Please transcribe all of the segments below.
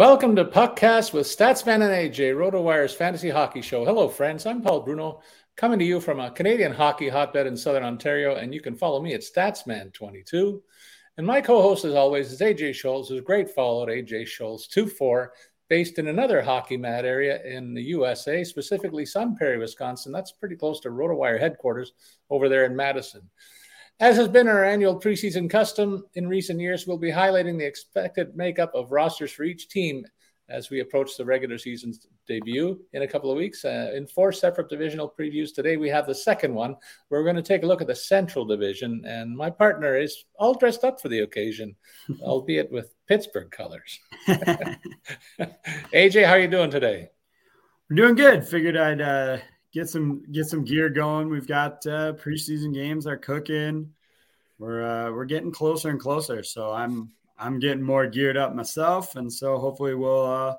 Welcome to Puckcast with Statsman and AJ, RotoWire's fantasy hockey show. Hello, friends. I'm Paul Bruno, coming to you from a Canadian hockey hotbed in Southern Ontario, and you can follow me at Statsman22. And my co-host, as always, is AJ Scholz, who's a great follow at AJ Scholz24, based in another hockey mad area in the USA, specifically Sun Prairie, Wisconsin. That's pretty close to RotoWire headquarters over there in Madison. As has been our annual preseason custom in recent years, we'll be highlighting the expected makeup of rosters for each team as we approach the regular season's debut in a couple of weeks. Uh, in four separate divisional previews today, we have the second one where we're going to take a look at the Central Division. And my partner is all dressed up for the occasion, albeit with Pittsburgh colors. AJ, how are you doing today? We're doing good. Figured I'd uh, get some get some gear going. We've got uh, preseason games are cooking. We're uh, we're getting closer and closer. So I'm I'm getting more geared up myself, and so hopefully we'll uh,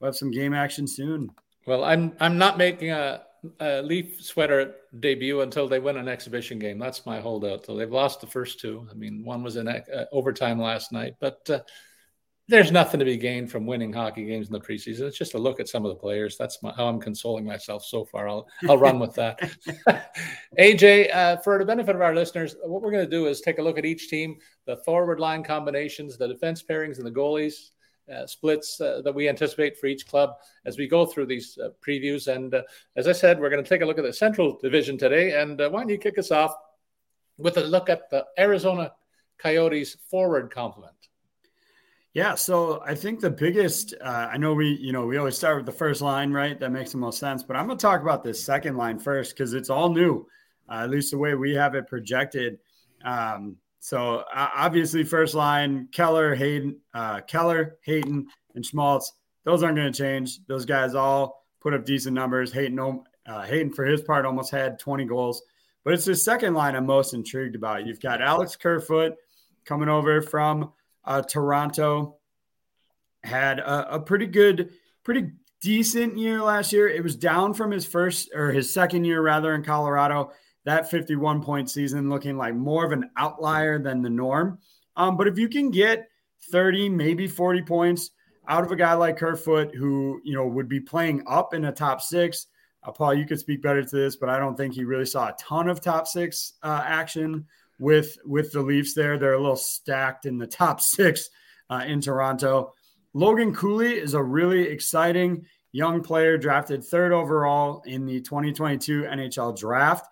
we'll have some game action soon. Well, I'm I'm not making a, a Leaf sweater debut until they win an exhibition game. That's my holdout. So they've lost the first two. I mean, one was in uh, overtime last night, but uh, there's nothing to be gained from winning hockey games in the preseason. It's just a look at some of the players. That's my, how I'm consoling myself so far. I'll I'll run with that. AJ, uh, for the benefit of our listeners, what we're going to do is take a look at each team, the forward line combinations, the defense pairings, and the goalies. Uh, splits uh, that we anticipate for each club as we go through these uh, previews. And uh, as I said, we're going to take a look at the Central Division today. And uh, why don't you kick us off with a look at the Arizona Coyotes forward complement? Yeah, so I think the biggest, uh, I know we, you know, we always start with the first line, right? That makes the most sense. But I'm going to talk about this second line first because it's all new, uh, at least the way we have it projected. Um, so uh, obviously, first line, Keller, Hayden, uh, Keller, Hayton, and Schmaltz. Those aren't going to change. Those guys all put up decent numbers. Hayton, uh, Hayton, for his part, almost had 20 goals. But it's the second line I'm most intrigued about. You've got Alex Kerfoot coming over from uh, Toronto had a, a, pretty good, pretty decent year last year. It was down from his first or his second year rather in Colorado. That 51 point season looking like more of an outlier than the norm. Um, but if you can get 30, maybe 40 points out of a guy like Kerfoot, who you know would be playing up in a top six. Uh, Paul, you could speak better to this, but I don't think he really saw a ton of top six uh, action with with the Leafs there. They're a little stacked in the top six uh, in Toronto. Logan Cooley is a really exciting young player drafted third overall in the 2022 NHL draft.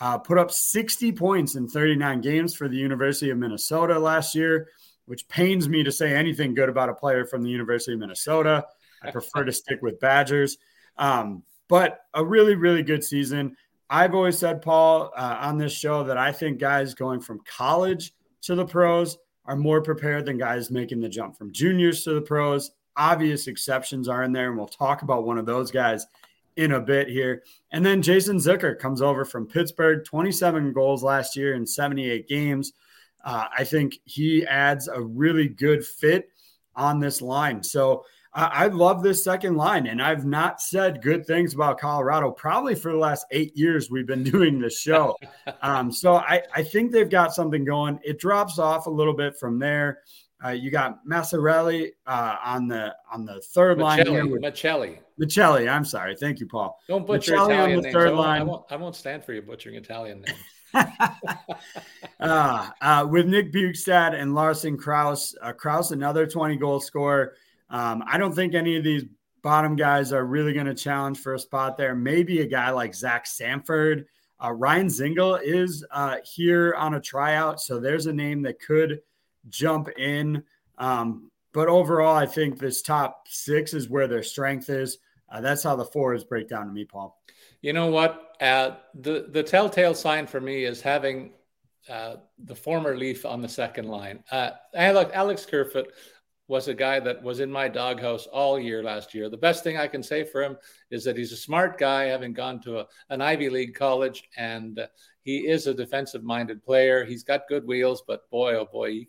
Uh, put up 60 points in 39 games for the University of Minnesota last year, which pains me to say anything good about a player from the University of Minnesota. I prefer to stick with Badgers. Um, but a really, really good season. I've always said, Paul, uh, on this show that I think guys going from college to the pros are more prepared than guys making the jump from juniors to the pros. Obvious exceptions are in there, and we'll talk about one of those guys in a bit here. And then Jason Zucker comes over from Pittsburgh, 27 goals last year in 78 games. Uh, I think he adds a really good fit on this line. So, I love this second line, and I've not said good things about Colorado probably for the last eight years we've been doing this show. um, so I, I think they've got something going. It drops off a little bit from there. Uh, you got Massarelli uh, on the on the third Maccelli, line here. With, Maccelli. Maccelli. I'm sorry. Thank you, Paul. Don't butcher Maccelli Italian on the names. third line. I won't, I won't stand for you butchering Italian names. uh, uh, with Nick Bjugstad and Lawson Crouse. Uh, Crouse, another 20 goal scorer. Um, I don't think any of these bottom guys are really going to challenge for a spot there. Maybe a guy like Zach Sanford. Uh, Ryan Zingle is uh, here on a tryout, so there's a name that could jump in. Um, but overall, I think this top six is where their strength is. Uh, that's how the fours break down to me, Paul. You know what? Uh, the the telltale sign for me is having uh, the former Leaf on the second line. Uh, look, Alex Kerfoot was a guy that was in my doghouse all year last year. The best thing I can say for him is that he's a smart guy, having gone to a, an Ivy League college, and uh, he is a defensive minded player. He's got good wheels, but boy, oh boy,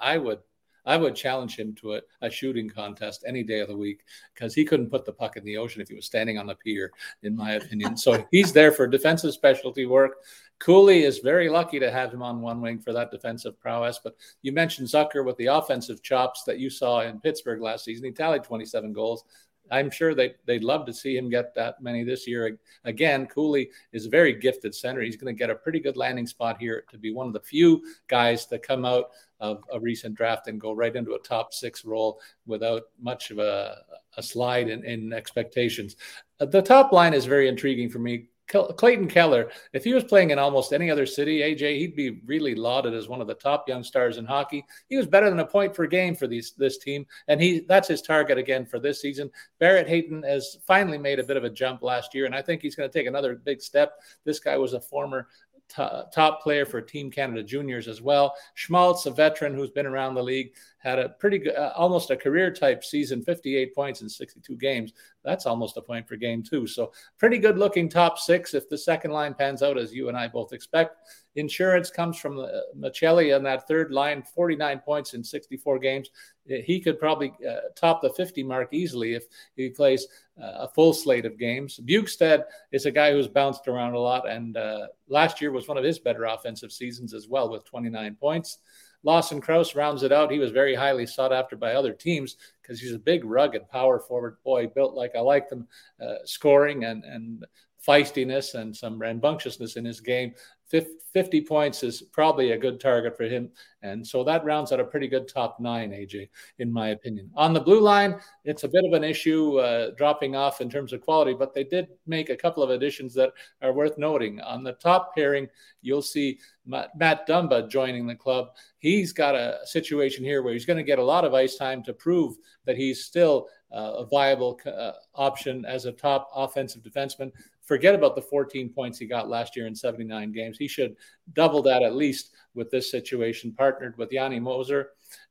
I would. I would challenge him to a, a shooting contest any day of the week because he couldn't put the puck in the ocean if he was standing on the pier, in my opinion. so he's there for defensive specialty work. Cooley is very lucky to have him on one wing for that defensive prowess. But you mentioned Zucker with the offensive chops that you saw in Pittsburgh last season. He tallied 27 goals. I'm sure they, they'd love to see him get that many this year. Again, Cooley is a very gifted center. He's going to get a pretty good landing spot here to be one of the few guys to come out of a recent draft and go right into a top six role without much of a, a slide in, in expectations. Uh, the top line is very intriguing for me. Clayton Keller, if he was playing in almost any other city, AJ, he'd be really lauded as one of the top young stars in hockey. He was better than a point per game for these this team, and he that's his target again for this season. Barrett Hayton has finally made a bit of a jump last year, and I think he's going to take another big step. This guy was a former top player for Team Canada Juniors as well. Schmaltz, a veteran who's been around the league, had a pretty good, uh, almost a career type season 58 points in 62 games. That's almost a point per game, too. So, pretty good looking top six if the second line pans out as you and I both expect. Insurance comes from uh, Maccelli on that third line, 49 points in 64 games. He could probably uh, top the 50 mark easily if he plays uh, a full slate of games. Bjugstad is a guy who's bounced around a lot, and uh, last year was one of his better offensive seasons as well with 29 points. Lawson Crouse rounds it out. He was very highly sought after by other teams because he's a big, rugged power forward boy, built like I like them, uh, scoring and and feistiness and some rambunctiousness in his game. 50 points is probably a good target for him. And so that rounds out a pretty good top nine, AJ, in my opinion. On the blue line, it's a bit of an issue uh, dropping off in terms of quality, but they did make a couple of additions that are worth noting. On the top pairing, you'll see Matt, Dumba joining the club. He's got a situation here where he's going to get a lot of ice time to prove that he's still uh, a viable uh, option as a top offensive defenseman forget about the 14 points he got last year in 79 games. He should double that at least with this situation, partnered with Yanni Moser,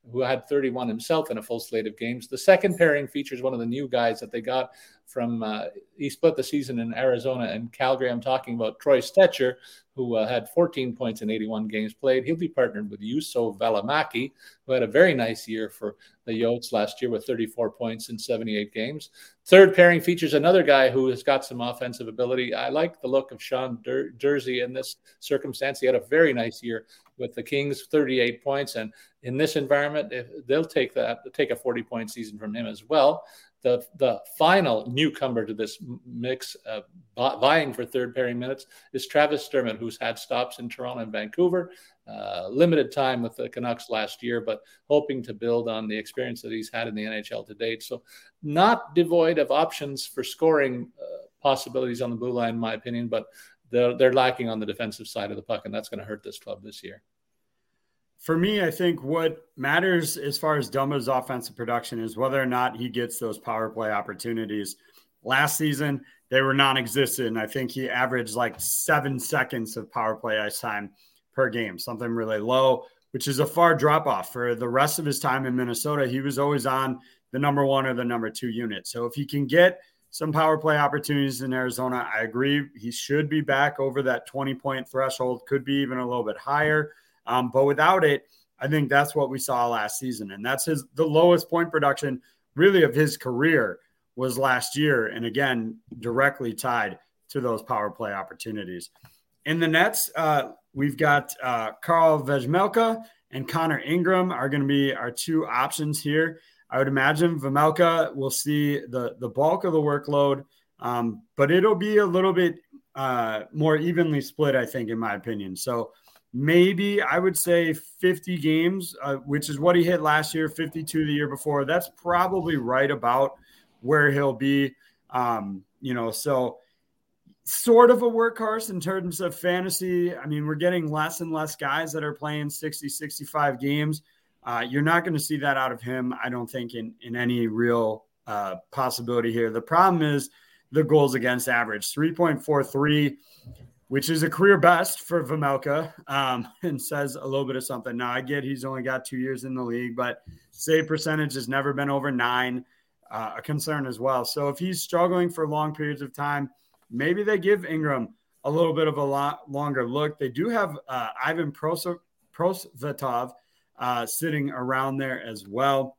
who had 31 himself in a full slate of games. The second pairing features one of the new guys that they got from, uh, he split the season in Arizona and Calgary. I'm talking about Troy Stecher, who uh, had 14 points in 81 games played. He'll be partnered with Juuso Valimaki, who had a very nice year for the Yotes last year with 34 points in 78 games. Third pairing features another guy who has got some offensive ability. I like the look of Sean Durzi in this circumstance. He had a very nice year with the Kings, 38 points, and in this environment, they'll take that, take a 40 point season from him as well the the final newcomer to this mix, uh, vying for third pairing minutes, is Travis Dermott, who's had stops in Toronto and Vancouver. Uh, limited time with the Canucks last year, but hoping to build on the experience that he's had in the NHL to date. So, not devoid of options for scoring uh, possibilities on the blue line, in my opinion, but they're, they're lacking on the defensive side of the puck, and that's going to hurt this club this year for me, I think what matters as far as Dumba's offensive production is whether or not he gets those power play opportunities. Last season, they were non existent. I think he averaged like seven seconds of power play ice time per game, something really low, which is a far drop off. For the rest of his time in Minnesota, he was always on the number one or the number two unit. So if he can get some power play opportunities in Arizona, I agree. He should be back over that 20 point threshold, could be even a little bit higher. Um, but without it, I think that's what we saw last season. And that's his the lowest point production really of his career was last year. And again, directly tied to those power play opportunities. In the Nets, uh, we've got uh, Karl Vejmelka and Connor Ingram are going to be our two options here. I would imagine Vejmelka will see the, the bulk of the workload, um, but it'll be a little bit uh, more evenly split, I think, in my opinion. So maybe I would say 50 games, uh, which is what he hit last year, 52 the year before. That's probably right about where he'll be. Um, you know, so sort of a workhorse in terms of fantasy. I mean, we're getting less and less guys that are playing 60, 65 games. Uh, you're not going to see that out of him, I don't think, in, in any real uh, possibility here. The problem is the goals against average 3.43 which is a career best for Vejmelka, um, and says a little bit of something. Now, I get he's only got two years in the league, but save percentage has never been over nine, uh, a concern as well. So if he's struggling for long periods of time, maybe they give Ingram a little bit of a lot longer look. They do have uh, Ivan Prosvetov uh, sitting around there as well.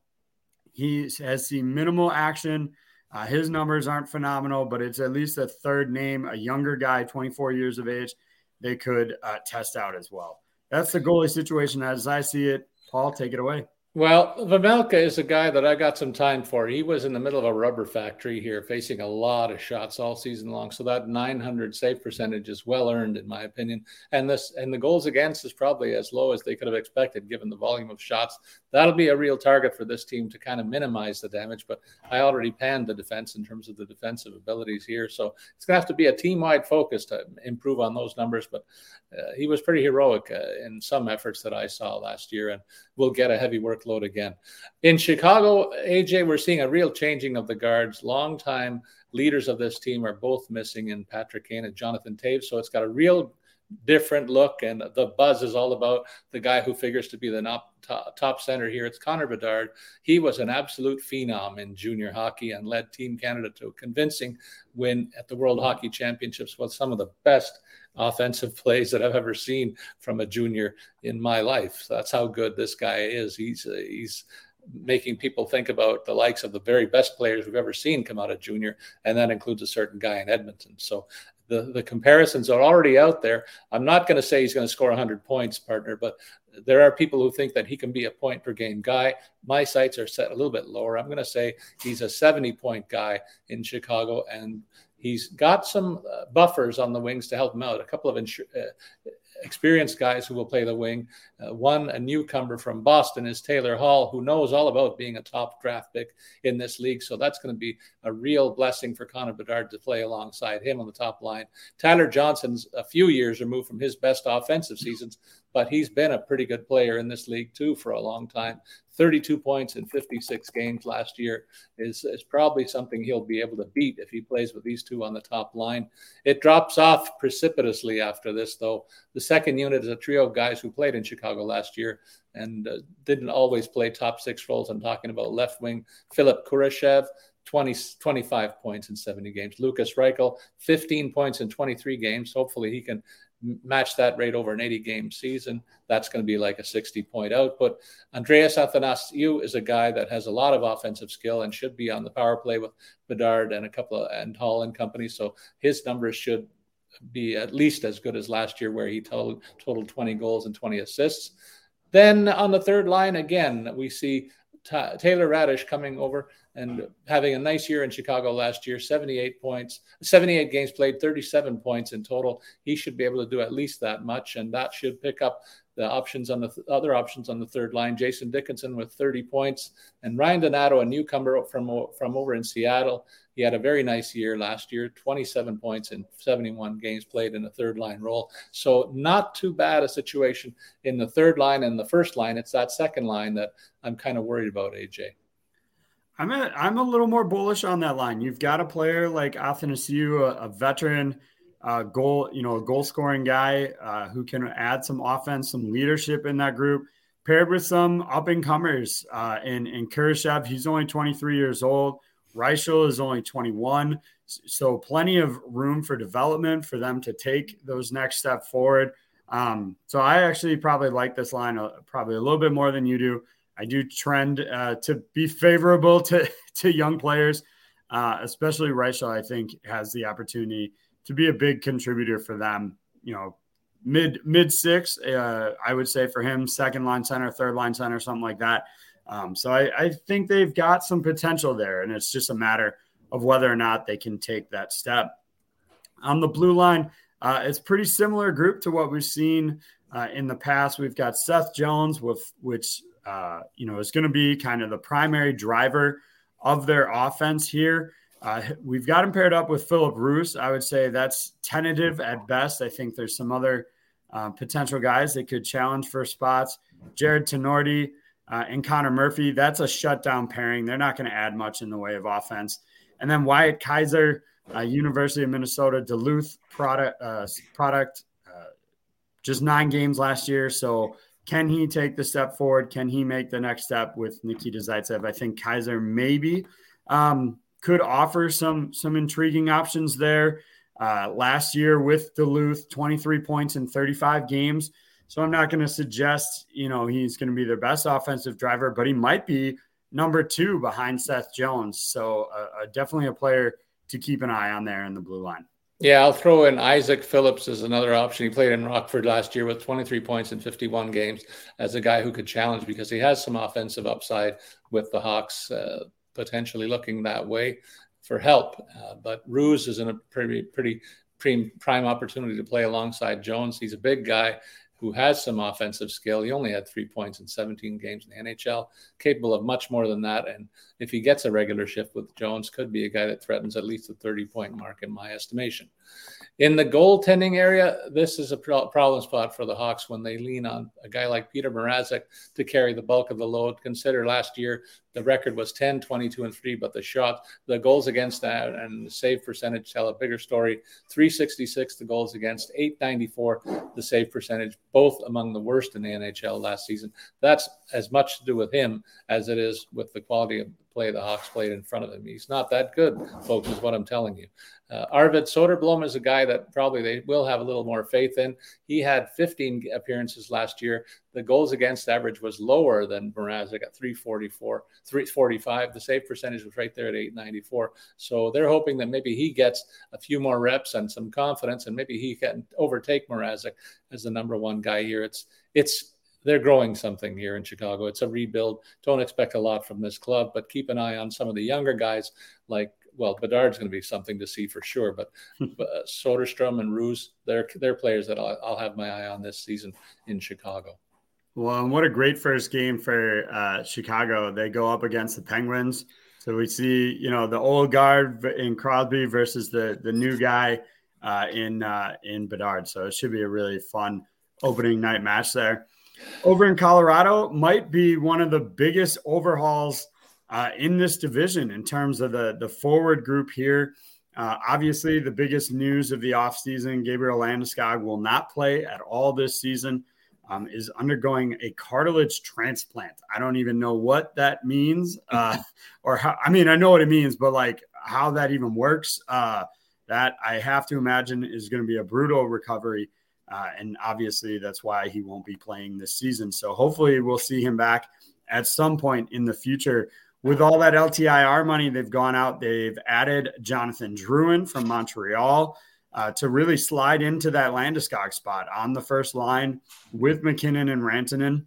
He has seen minimal action. Uh, his numbers aren't phenomenal, but it's at least a third name, a younger guy, 24 years of age, they could uh, test out as well. That's the goalie situation as I see it. Paul, take it away. Well, Vejmelka is a guy that I got some time for. He was in the middle of a rubber factory here, facing a lot of shots all season long. So that 900 save percentage is well earned, in my opinion. And this and the goals against is probably as low as they could have expected, given the volume of shots. That'll be a real target for this team to kind of minimize the damage. But I already panned the defense in terms of the defensive abilities here, so it's going to have to be a team-wide focus to improve on those numbers. But uh, he was pretty heroic uh, in some efforts that I saw last year, and will get a heavy work workload again. In Chicago, AJ, we're seeing a real changing of the guards. Long-time leaders of this team are both missing in Patrick Kane and Jonathan Toews. So it's got a real different look, and the buzz is all about the guy who figures to be the top, top center here. It's Connor Bedard. He was an absolute phenom in junior hockey and led Team Canada to a convincing win at the World Hockey Championships with some of the best offensive plays that I've ever seen from a junior in my life. So that's how good this guy is. He's uh, he's making people think about the likes of the very best players we've ever seen come out of junior, and that includes a certain guy in Edmonton. So the, the comparisons are already out there. I'm not going to say he's going to score 100 points, partner, but there are people who think that he can be a point per game guy. My sights are set a little bit lower. I'm going to say he's a 70 point guy in Chicago, and He's got some uh, buffers on the wings to help him out. A couple of uh, experienced guys who will play the wing. Uh, one, a newcomer from Boston, is Taylor Hall, who knows all about being a top draft pick in this league. So that's going to be a real blessing for Connor Bedard to play alongside him on the top line. Tyler Johnson's a few years removed from his best offensive seasons, but he's been a pretty good player in this league too for a long time. 32 points in 56 games last year is, is probably something he'll be able to beat if he plays with these two on the top line. It drops off precipitously after this, though. The second unit is a trio of guys who played in Chicago last year and uh, didn't always play top six roles. I'm talking about left wing Philip Kurashev. 20, 25 points in 70 games. Lukas Reichel, 15 points in 23 games. Hopefully, he can match that rate over an 80 game season, that's going to be like a 60 point output. Andreas Athanasiou is a guy that has a lot of offensive skill and should be on the power play with Bedard and a couple of and Hall and company. So his numbers should be at least as good as last year, where he totaled, totaled 20 goals and 20 assists. Then on the third line, again, we see Taylor Raddysh coming over and having a nice year in Chicago last year 78 points, 78 games played, 37 points in total. He should be able to do at least that much, and that should pick up the options on the th- other options on the third line. Jason Dickinson with 30 points, and Ryan Donato, a newcomer from, from over in Seattle. He had a very nice year last year 27 points in 71 games played in a third line role. So, not too bad a situation in the third line and the first line. It's that second line that I'm kind of worried about, AJ. I'm a, I'm a little more bullish on that line. You've got a player like Athanasiou, a, a veteran uh, goal, you know, a goal scoring guy uh, who can add some offense, some leadership in that group, paired with some up and comers. Uh, and and Kurashev, he's only 23 years old. Reichel is only 21, so plenty of room for development for them to take those next step forward. Um, so I actually probably like this line uh, probably a little bit more than you do. I do trend uh, to be favorable to to young players, uh, especially Reichel. I think has the opportunity to be a big contributor for them. You know, mid mid six, uh, I would say for him, second line center, third line center, something like that. Um, so I, I think they've got some potential there, and it's just a matter of whether or not they can take that step. On the blue line, uh, it's pretty similar group to what we've seen uh, in the past. We've got Seth Jones, with which uh, you know is going to be kind of the primary driver of their offense here. Uh, we've got him paired up with Filip Roos. I would say that's tentative at best. I think there's some other uh, potential guys that could challenge for spots. Jarred Tinordi uh, and Connor Murphy, that's a shutdown pairing. They're not going to add much in the way of offense. And then Wyatt Kaiser, uh, University of Minnesota, Duluth product, uh, product just nine games last year. So can he take the step forward? Can he make the next step with Nikita Zaitsev? I think Kaiser maybe. Um, could offer some some intriguing options there. Uh, last year with Duluth, 23 points in 35 games. So I'm not going to suggest, you know, he's going to be their best offensive driver, but he might be number two behind Seth Jones. So uh, uh, definitely a player to keep an eye on there in the blue line. Yeah, I'll throw in Isaak Phillips as another option. He played in Rockford last year with 23 points in 51 games as a guy who could challenge because he has some offensive upside with the Hawks uh, potentially looking that way for help. Uh, but Roos is in a pretty, pretty prime opportunity to play alongside Jones. He's a big guy who has some offensive skill. He only had three points in 17 games in the NHL, capable of much more than that. And if he gets a regular shift with Jones, could be a guy that threatens at least a 30 point mark in my estimation. In the goaltending area, this is a problem spot for the Hawks when they lean on a guy like Petr Mrazek to carry the bulk of the load. Consider last year the record was 10, 22, and 3, but the shot, the goals against that and the save percentage tell a bigger story. 366, the goals against, 894, the save percentage, both among the worst in the NHL last season. That's as much to do with him as it is with the quality of play the Hawks played in front of him. He's not that good, folks, is what I'm telling you. Uh, Arvid Soderblom is a guy that probably they will have a little more faith in. He had 15 appearances last year. The goals against average was lower than Mrazek at 344, 345. The save percentage was right there at 894. So they're hoping that maybe he gets a few more reps and some confidence, and maybe he can overtake Mrazek as the number one guy here. It's it's they're growing something here in Chicago. It's a rebuild. Don't expect a lot from this club, but keep an eye on some of the younger guys like well, Bedard's going to be something to see for sure. But uh, Soderstrom and Roos, they're they're players that I'll, I'll, have my eye on this season in Chicago. Well, and what a great first game for uh, Chicago. They go up against the Penguins. So we see, you know, the old guard in Crosby versus the the new guy uh, in uh, in Bedard. So it should be a really fun opening night match there. Over in Colorado, might be one of the biggest overhauls uh, in this division in terms of the, the forward group here. Uh, obviously, the biggest news of the offseason Gabriel Landeskog will not play at all this season, um, is undergoing a cartilage transplant. I don't even know what that means, uh, or how, I mean, I know what it means, but like how that even works, uh, that I have to imagine is going to be a brutal recovery. Uh, and obviously, that's why he won't be playing this season. So hopefully, we'll see him back at some point in the future with all that LTIR money, they've gone out, they've added Jonathan Drouin from Montreal uh, to really slide into that Landeskog spot on the first line with MacKinnon and Rantanen.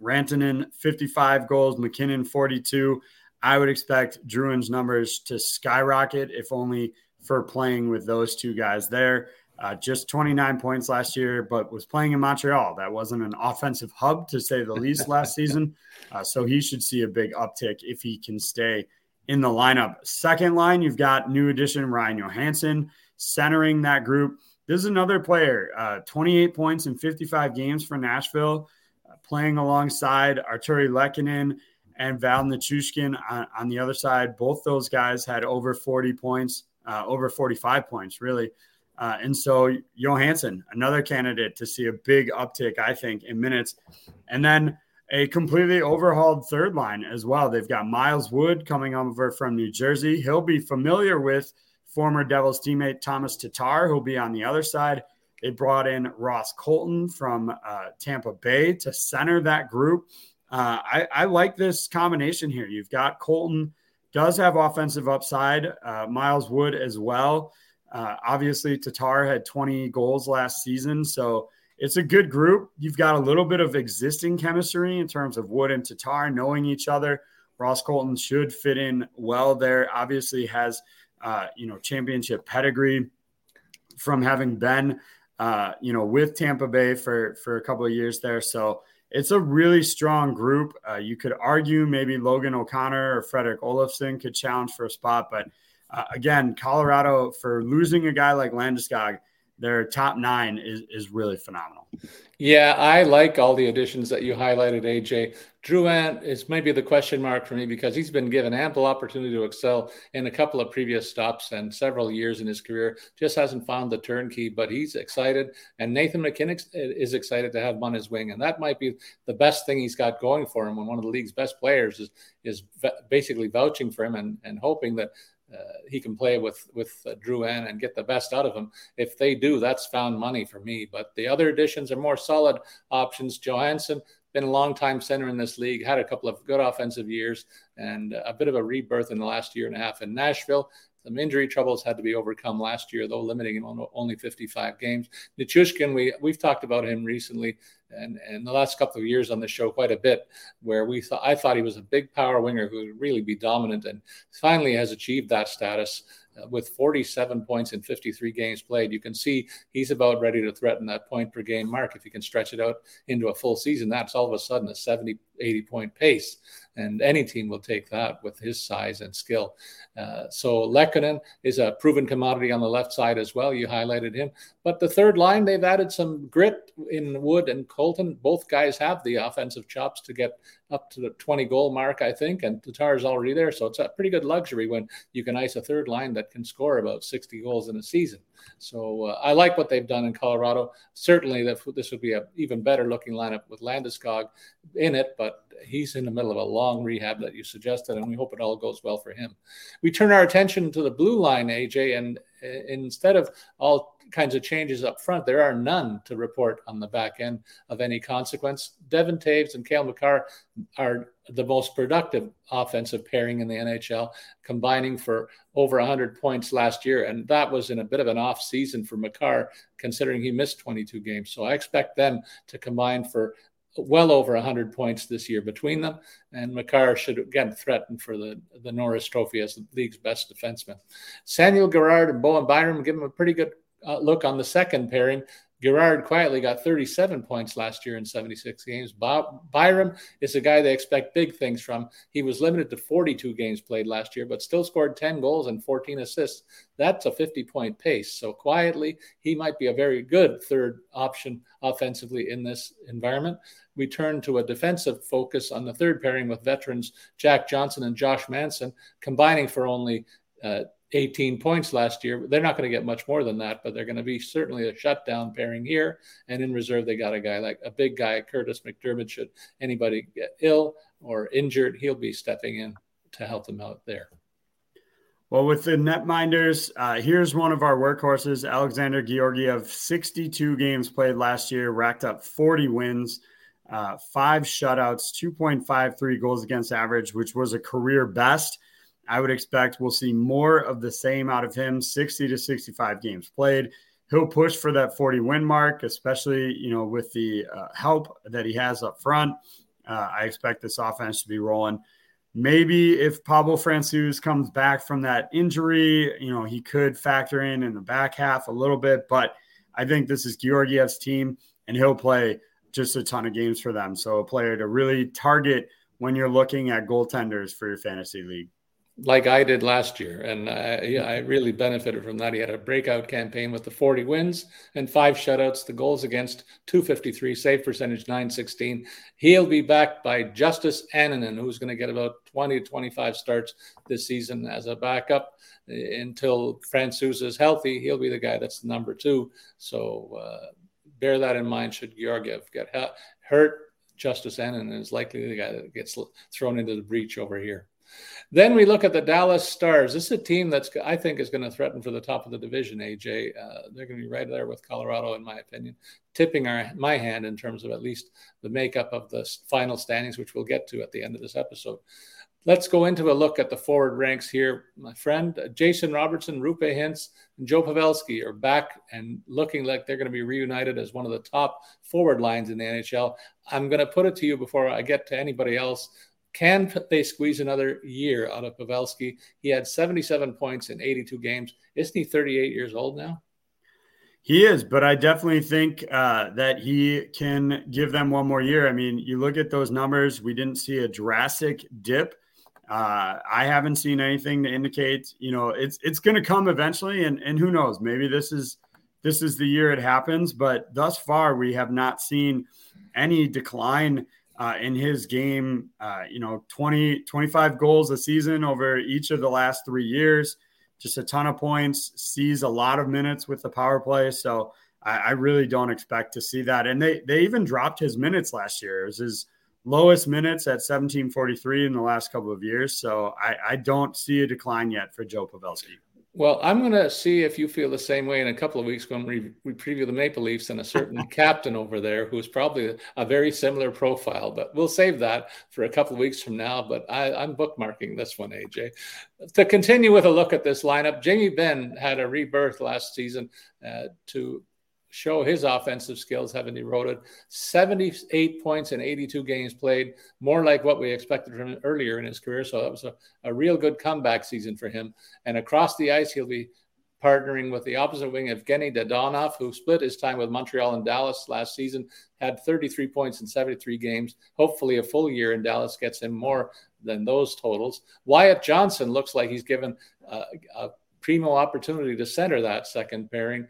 Rantanen, 55 goals, MacKinnon, 42. I would expect Drouin's numbers to skyrocket, if only for playing with those two guys there. Uh, just 29 points last year, but was playing in Montreal. That wasn't an offensive hub, to say the least, last season. Uh, so he should see a big uptick if he can stay in the lineup. Second line, you've got new addition Ryan Johansen centering that group. This is another player, uh, 28 points in 55 games for Nashville, uh, playing alongside Artturi Lehkonen and Val Nichushkin on, on, the other side. Both those guys had over 40 points, uh, over 45 points, really. Uh, and so Johansen, another candidate to see a big uptick, I think, in minutes. And then a completely overhauled third line as well. They've got Miles Wood coming over from New Jersey. He'll be familiar with former Devils teammate Tomas Tatar, who'll be on the other side. They brought in Ross Colton from uh, Tampa Bay to center that group. Uh, I, I, like this combination here. You've got Colton does have offensive upside, uh, Miles Wood as well. Uh, obviously, Tatar had 20 goals last season, so it's a good group. You've got a little bit of existing chemistry in terms of Wood and Tatar knowing each other. Ross Colton should fit in well there. Obviously, has uh, you know championship pedigree from having been uh, you know with Tampa Bay for for a couple of years there. So it's a really strong group. Uh, you could argue maybe Logan O'Connor or Fredrik Olofsson could challenge for a spot, but uh, again, Colorado for losing a guy like Landeskog, their top nine is, is really phenomenal. Yeah, I like all the additions that you highlighted, AJ. Drouin is maybe the question mark for me because he's been given ample opportunity to excel in a couple of previous stops and several years in his career. Just hasn't found the turnkey, but he's excited. And Nathan MacKinnon is excited to have him on his wing. And that might be the best thing he's got going for him when one of the league's best players is, is basically vouching for him and, and hoping that he can play with with uh, Drouin and get the best out of him. If they do, that's found money for me. But the other additions are more solid options. Johansen been a long time center in this league, had a couple of good offensive years and a bit of a rebirth in the last year and a half in Nashville. Some injury troubles had to be overcome last year, though, limiting him on only 55 games. Nichushkin, we we've talked about him recently and, and the last couple of years on the show quite a bit, where we thought I thought he was a big power winger who would really be dominant, and finally has achieved that status uh, with 47 points in 53 games played. You can see he's about ready to threaten that point per game mark. If he can stretch it out into a full season, that's all of a sudden a 70, 80 point pace. And any team will take that with his size and skill. Uh, so Lehkonen is a proven commodity on the left side as well. You highlighted him. But the third line, they've added some grit in Wood and Colton. Both guys have the offensive chops to get up to the 20 goal mark, I think. And Tatar's already there. So it's a pretty good luxury when you can ice a third line that can score about 60 goals in a season. So uh, I like what they've done in Colorado. Certainly, this would be an even better looking lineup with Landeskog in it, but he's in the middle of a long rehab that you suggested, and we hope it all goes well for him. We turn our attention to the blue line, AJ, and uh, instead of all kinds of changes up front, there are none to report on the back end of any consequence. Devon Toews and Cale Makar are the most productive offensive pairing in the NHL, combining for over 100 points last year. And that was in a bit of an off season for Makar, considering he missed 22 games. So I expect them to combine for well over 100 points this year between them. And Makar should again threaten for the, the Norris Trophy as the league's best defenseman. Samuel Girard and Bowen Byram give him a pretty good uh, look on the second pairing. Girard quietly got 37 points last year in 76 games. Bob, Byram is a guy they expect big things from. He was limited to 42 games played last year, but still scored 10 goals and 14 assists. That's a 50 point pace. So quietly, he might be a very good third option offensively in this environment. We turn to a defensive focus on the third pairing with veterans Jack Johnson and Josh Manson, combining for only uh, 18 points last year. They're not going to get much more than that, but they're going to be certainly a shutdown pairing here. And in reserve, they got a guy like a big guy, Kurtis MacDermid. Should anybody get ill or injured, he'll be stepping in to help them out there. Well, with the netminders, uh, here's one of our workhorses, Alexander Georgiev, 62 games played last year, racked up 40 wins, uh, five shutouts, 2.53 goals against average, which was a career best. I would expect we'll see more of the same out of him 60 to 65 games played. He'll push for that 40 win mark, especially you know with the uh, help that he has up front. Uh, I expect this offense to be rolling. Maybe if Pavel Francouz comes back from that injury, you know he could factor in in the back half a little bit. But I think this is Georgiev's team, and he'll play just a ton of games for them. So a player to really target when you're looking at goaltenders for your fantasy league like I did last year. And I, I, really benefited from that. He had a breakout campaign with the 40 wins and five shutouts, the goals against 253, save percentage 916. He'll be backed by Justus Annunen, who's going to get about 20 to 25 starts this season as a backup until Francouz is healthy. He'll be the guy that's number two. So uh, bear that in mind should Georgiev get hurt. Justus Annunen is likely the guy that gets thrown into the breach over here. Then we look at the Dallas Stars. This is a team that's I think is going to threaten for the top of the division. AJ, uh, they're going to be right there with Colorado, in my opinion, tipping our my hand in terms of at least the makeup of the final standings, which we'll get to at the end of this episode. Let's go into a look at the forward ranks here. My friend Jason Robertson, Roope Hintz, and Joe Pavelski are back and looking like they're going to be reunited as one of the top forward lines in the NHL. I'm going to put it to you before I get to anybody else can they squeeze another year out of Pavelski? He had 77 points in 82 games. Isn't he 38 years old now? He is, but I definitely think uh, that he can give them one more year. I mean, you look at those numbers, we didn't see a drastic dip. Uh, I haven't seen anything to indicate, you know, it's it's going to come eventually, and and who knows, maybe this is this is the year it happens. But thus far, we have not seen any decline uh, in his game, uh, you know, 20, 25 goals a season over each of the last three years, just a ton of points, sees a lot of minutes with the power play. So I, I really don't expect to see that. And they, they even dropped his minutes last year. It was his lowest minutes at 1743 in the last couple of years. So I, I don't see a decline yet for Joe Pavelski. Well, I'm going to see if you feel the same way in a couple of weeks when we, we preview the Maple Leafs and a certain captain over there who's probably a very similar profile. But we'll save that for a couple of weeks from now. But I, I'm bookmarking this one, AJ. To continue with a look at this lineup, Jamie Benn had a rebirth last season uh, to show his offensive skills having eroded 78 points in 82 games played, more like what we expected from him earlier in his career. So that was a, a real good comeback season for him. And across the ice, he'll be partnering with the opposite wing Evgeny Dadonov, who split his time with Montreal and Dallas last season, had 33 points in 73 games. Hopefully, a full year in Dallas gets him more than those totals. Wyatt Johnston looks like he's given uh, a primo opportunity to center that second pairing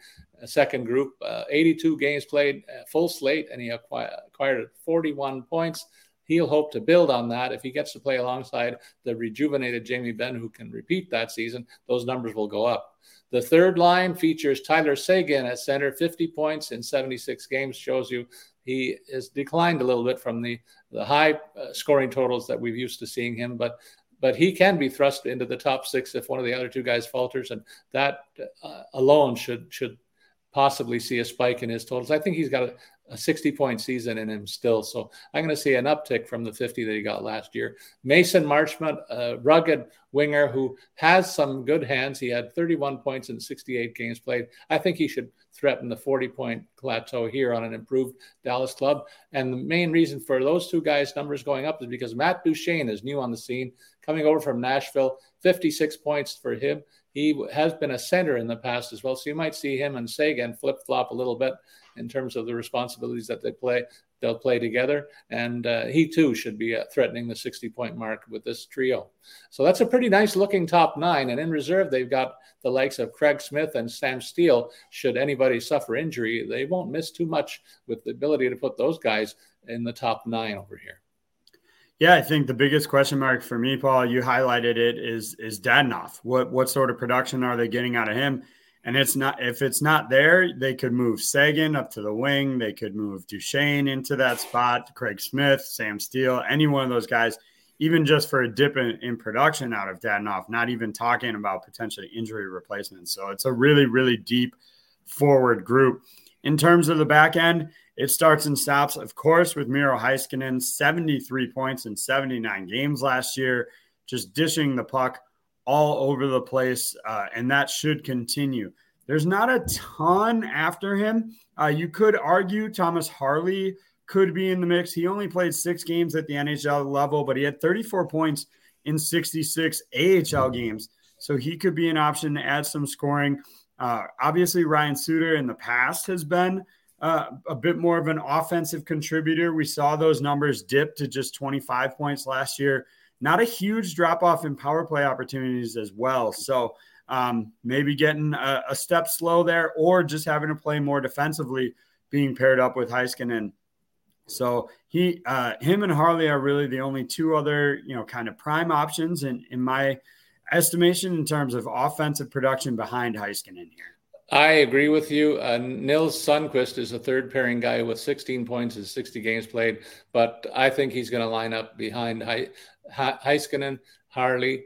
second group, uh, 82 games played, uh, full slate, and he acquired, acquired 41 points. He'll hope to build on that. If he gets to play alongside the rejuvenated Jamie Benn, who can repeat that season, those numbers will go up. The third line features Tyler Seguin at center, 50 points in 76 games, shows you he has declined a little bit from the, the high uh, scoring totals that we've used to seeing him, but but he can be thrust into the top six if one of the other two guys falters, and that uh, alone should should possibly see a spike in his totals. I think he's got a, a 60 point season in him still. So I'm going to see an uptick from the 50 that he got last year. Mason Marchment, a rugged winger who has some good hands. He had 31 points in 68 games played. I think he should threaten the 40 point plateau here on an improved Dallas club. And the main reason for those two guys' numbers going up is because Matt Duchene is new on the scene, coming over from Nashville, 56 points for him. He has been a center in the past as well. So you might see him and Seguin flip flop a little bit in terms of the responsibilities that they play. They'll play together. And uh, he too should be uh, threatening the 60 point mark with this trio. So that's a pretty nice looking top nine. And in reserve, they've got the likes of Craig Smith and Sam Steele. Should anybody suffer injury, they won't miss too much with the ability to put those guys in the top nine over here. Yeah, I think the biggest question mark for me, Paul, you highlighted it, is is Dadonov. What what sort of production are they getting out of him? And it's not if it's not there, they could move Seguin up to the wing. They could move Duchene into that spot. Craig Smith, Sam Steele, any one of those guys, even just for a dip in, in production out of Dadonov. Not even talking about potentially injury replacements. So it's a really really deep forward group. In terms of the back end, it starts and stops, of course, with Miro Heiskanen, 73 points in 79 games last year, just dishing the puck all over the place, uh, and that should continue. There's not a ton after him. Uh, you could argue Thomas Harley could be in the mix. He only played six games at the NHL level, but he had 34 points in 66 AHL games. So he could be an option to add some scoring. Uh, obviously, Ryan Suter in the past has been uh, a bit more of an offensive contributor. We saw those numbers dip to just 25 points last year. Not a huge drop off in power play opportunities as well. So um, maybe getting a, a, step slow there or just having to play more defensively, being paired up with Heiskanen. So he, uh, him and Harley are really the only two other, you know, kind of prime options in, in my estimation in terms of offensive production behind Heiskanen here. I agree with you. Uh, Nils Lundkvist is a third pairing guy with 16 points in 60 games played, but I think he's going to line up behind He- Heiskanen, Harley,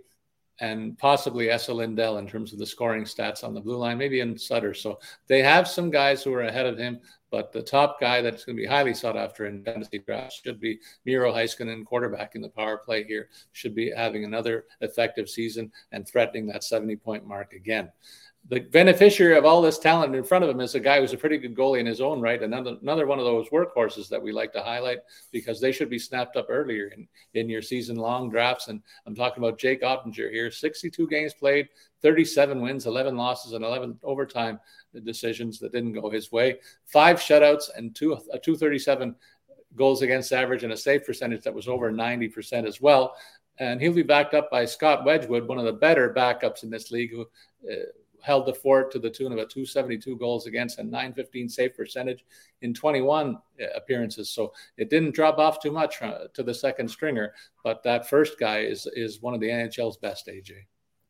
and possibly Esa Lindell in terms of the scoring stats on the blue line, maybe in Suter. So they have some guys who are ahead of him, but the top guy that's going to be highly sought after in fantasy drafts should be Miro Heiskanen, quarterback in the power play here, should be having another effective season and threatening that 70 point mark again the beneficiary of all this talent in front of him is a guy who's a pretty good goalie in his own right. Another another one of those workhorses that we like to highlight because they should be snapped up earlier in, in your season long drafts. And I'm talking about Jake Oettinger here, 62 games played, 37 wins, 11 losses, and 11 overtime decisions that didn't go his way. Five shutouts and two a 237 goals against average and a save percentage that was over 90% as well. And he'll be backed up by Scott Wedgewood, one of the better backups in this league, who uh, held the fort to the tune of a 272 goals against and 915 save percentage in 21 uh, appearances. So it didn't drop off too much uh, to the second stringer, but that first guy is is one of the NHL's best. AJ.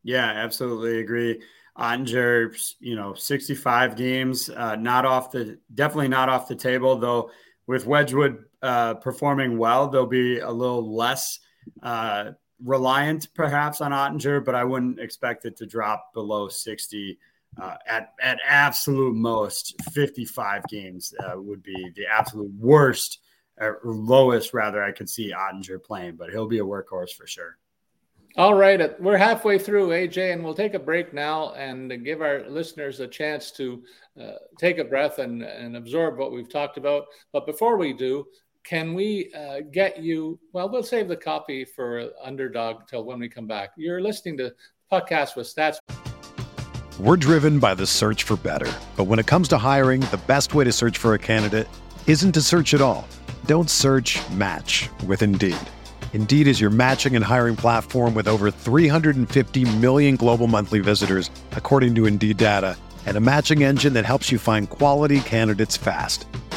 Yeah, absolutely agree. Oettinger, you know, 65 games, uh, not off the definitely not off the table though. with Wedgewood uh, performing well, there'll be a little less uh, reliant perhaps on Oettinger, but I wouldn't expect it to drop below 60. Uh, at at absolute most, 55 games uh, would be the absolute worst or lowest rather I could see Oettinger playing, but he'll be a workhorse for sure. All right, we're halfway through, AJ, and we'll take a break now and give our listeners a chance to uh, take a breath and, and absorb what we've talked about. But before we do, can we uh, get you? Well, we'll save the copy for Underdog till when we come back. You're listening to Podcast with Stats. We're driven by the search for better. But when it comes to hiring, the best way to search for a candidate isn't to search at all. Don't search match with Indeed. Indeed is your matching and hiring platform with over 350 million global monthly visitors, according to Indeed data, and a matching engine that helps you find quality candidates fast.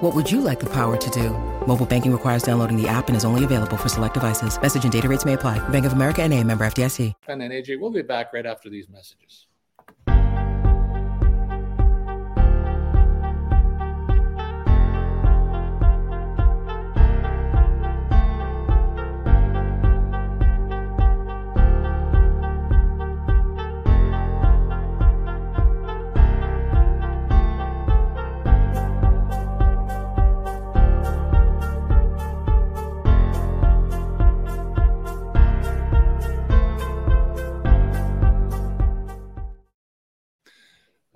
What would you like the power to do? Mobile banking requires downloading the app and is only available for select devices. Message and data rates may apply. Bank of America and a member FDIC. And then AJ, we'll be back right after these messages.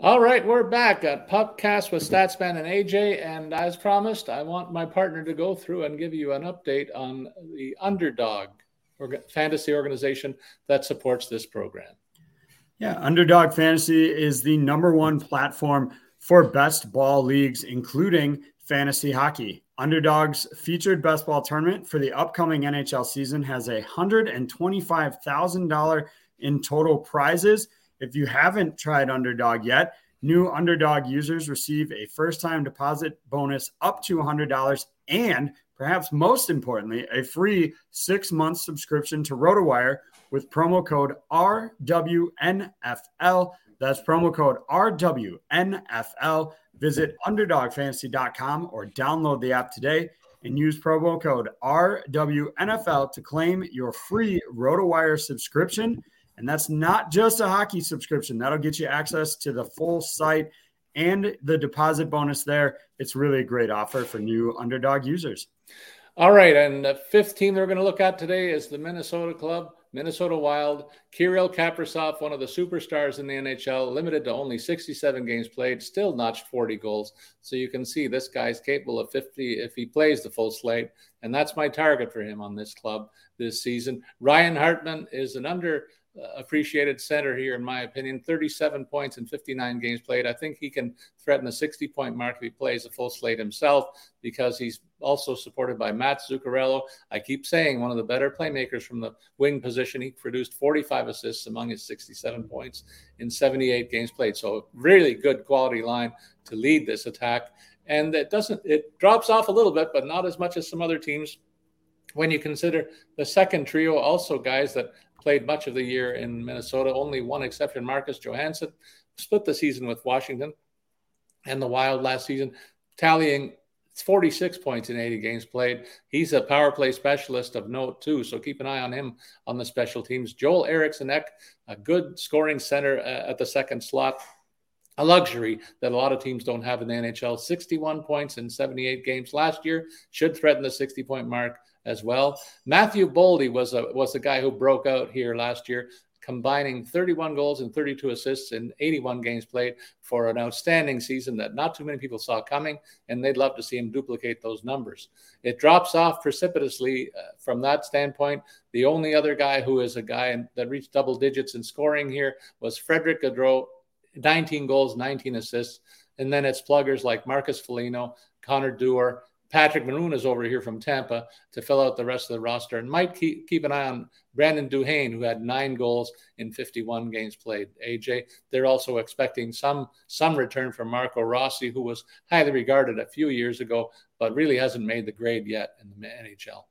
All right, we're back at Pupcast with Statsman and AJ. And as promised, I want my partner to go through and give you an update on the underdog fantasy organization that supports this program. Yeah, Underdog Fantasy is the number one platform for best ball leagues, including fantasy hockey. Underdog's featured best ball tournament for the upcoming NHL season has a $125,000 in total prizes if you haven't tried Underdog yet, new Underdog users receive a first time deposit bonus up to $100 and perhaps most importantly, a free six month subscription to RotoWire with promo code RWNFL. That's promo code RWNFL. Visit underdogfantasy.com or download the app today and use promo code RWNFL to claim your free RotoWire subscription. And that's not just a hockey subscription. That'll get you access to the full site and the deposit bonus there. It's really a great offer for new underdog users. All right. And the fifth team they're going to look at today is the Minnesota Club, Minnesota Wild. Kirill Kaprizov, one of the superstars in the NHL, limited to only 67 games played, still notched 40 goals. So you can see this guy's capable of 50 if he plays the full slate. And that's my target for him on this club this season. Ryan Hartman is an under appreciated center here, in my opinion. 37 points in 59 games played. I think he can threaten the 60 point mark if he plays a full slate himself because he's also supported by Matt Zuccarello. I keep saying one of the better playmakers from the wing position. He produced 45 assists among his 67 points in 78 games played. So, really good quality line to lead this attack. And it doesn't, it drops off a little bit, but not as much as some other teams when you consider the second trio, also guys that played much of the year in Minnesota, only one exception, Marcus Johansson, split the season with Washington and the Wild last season, tallying 46 points in 80 games played. He's a power play specialist of note, too. So keep an eye on him on the special teams. Joel Eriksson Ek, a good scoring center uh, at the second slot. A luxury that a lot of teams don't have in the NHL. 61 points in 78 games last year, should threaten the 60 point mark as well. Matthew Boldy was a was a guy who broke out here last year, combining 31 goals and 32 assists in 81 games played for an outstanding season that not too many people saw coming, and they'd love to see him duplicate those numbers. It drops off precipitously uh, from that standpoint. The only other guy who is a guy that reached double digits in scoring here was Frederick Gaudreau, 19 goals, 19 assists. And then it's pluggers like Marcus Foligno, Connor Dewar, Patrick Maroon is over here from Tampa to fill out the rest of the roster and might keep, keep an eye on Brandon Duhaime, who had nine goals in 51 games played. AJ, they're also expecting some some return from Marco Rossi, who was highly regarded a few years ago, but really hasn't made the grade yet in the NHL.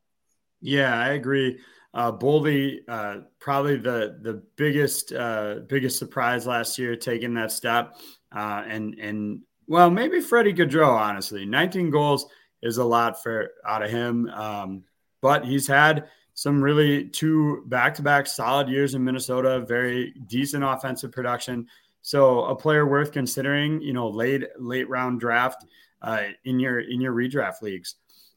Yeah, I agree. Uh, Boldy, uh, probably the the biggest uh, biggest surprise last year, taking that step, uh, and and well, maybe Freddie Gaudreau, honestly, 19 goals is a lot for out of him. Um, but he's had some really two back to back solid years in Minnesota, very decent offensive production. So a player worth considering, you know, late late round draft uh, in your in your redraft leagues.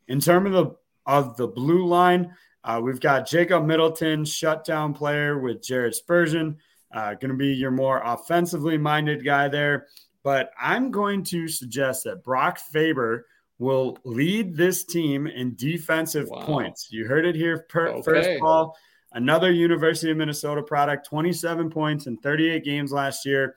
In terms of the of the blue line, uh, we've got Jacob Middleton, shutdown player with Jared Spurgeon, uh, going to be your more offensively minded guy there. But I'm going to suggest that Brock Faber will lead this team in defensive wow. points. You heard it here per, okay. first ball. Another University of Minnesota product, 27 points in 38 games last year.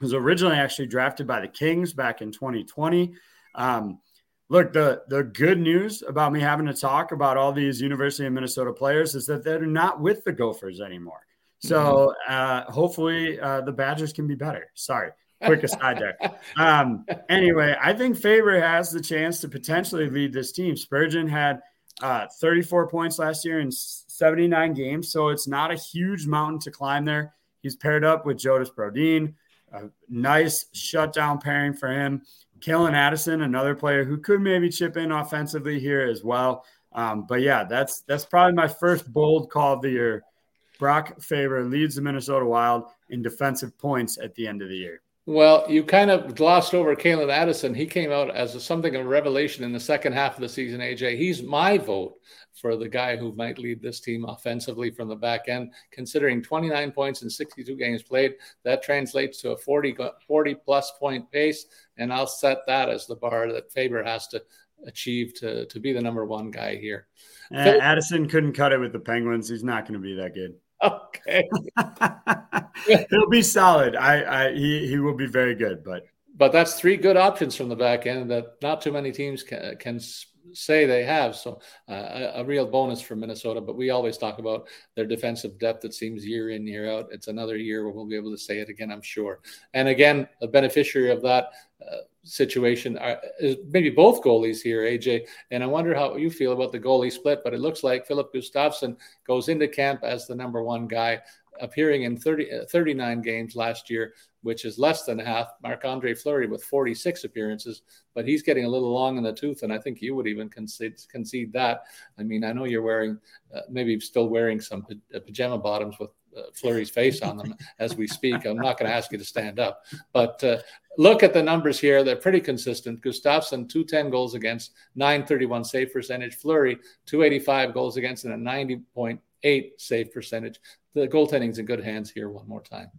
Was originally actually drafted by the Kings back in 2020. Um, look, the the good news about me having to talk about all these University of Minnesota players is that they're not with the Gophers anymore. So mm-hmm. uh, hopefully uh, the Badgers can be better. Sorry quick aside there. Um, anyway, I think Faber has the chance to potentially lead this team. Spurgeon had uh, 34 points last year in 79 games, so it's not a huge mountain to climb there. He's paired up with Jonas Brodin, a nice shutdown pairing for him. Calen Addison, another player who could maybe chip in offensively here as well. Um, but yeah, that's that's probably my first bold call of the year. Brock Faber leads the Minnesota Wild in defensive points at the end of the year. Well, you kind of glossed over Calen Addison. He came out as a, something of a revelation in the second half of the season, AJ. He's my vote for the guy who might lead this team offensively from the back end, considering 29 points in 62 games played. That translates to a 40, 40 plus point pace. And I'll set that as the bar that Faber has to achieve to, to be the number one guy here. Uh, Addison couldn't cut it with the Penguins. He's not going to be that good. Okay. He'll be solid. I, I he he will be very good, but but that's three good options from the back end that not too many teams can, can say they have. So uh, a, a, real bonus for Minnesota. But we always talk about their defensive depth. It seems year in year out. It's another year where we'll be able to say it again. I'm sure. And again, a beneficiary of that. Situation are, maybe both goalies here, AJ. And I wonder how you feel about the goalie split. But it looks like Filip Gustavsson goes into camp as the number one guy, appearing in 30, uh, 39 games last year, which is less than half. Marc Andre Fleury with 46 appearances, but he's getting a little long in the tooth. And I think you would even concede, concede that. I mean, I know you're wearing, uh, maybe still wearing some uh, pajama bottoms with uh, Fleury's face on them as we speak. I'm not going to ask you to stand up, but uh, look at the numbers here. They're pretty consistent. Gustavsson, 210 goals against, 931 save percentage. Fleury, 285 goals against, and a 90.8 save percentage. The goaltending's in good hands here one more time.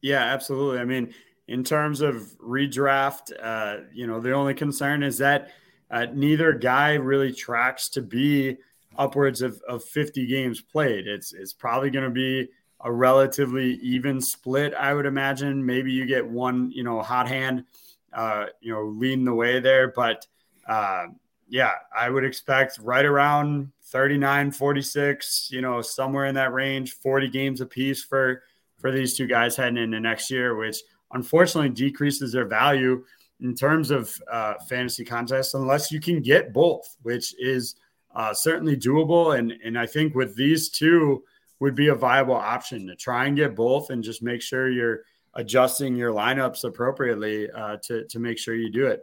Yeah, absolutely. I mean, in terms of redraft, uh, you know, the only concern is that uh, neither guy really tracks to be upwards of, of 50 games played. It's it's probably going to be a relatively even split, I would imagine. Maybe you get one, you know, hot hand, uh, you know, leading the way there. But uh, yeah, I would expect right around 39, 46, you know, somewhere in that range, 40 games apiece for for these two guys heading into next year, which unfortunately decreases their value in terms of uh, fantasy contests unless you can get both, which is uh, certainly doable. And and I think with these two would be a viable option to try and get both and just make sure you're adjusting your lineups appropriately uh, to to make sure you do it.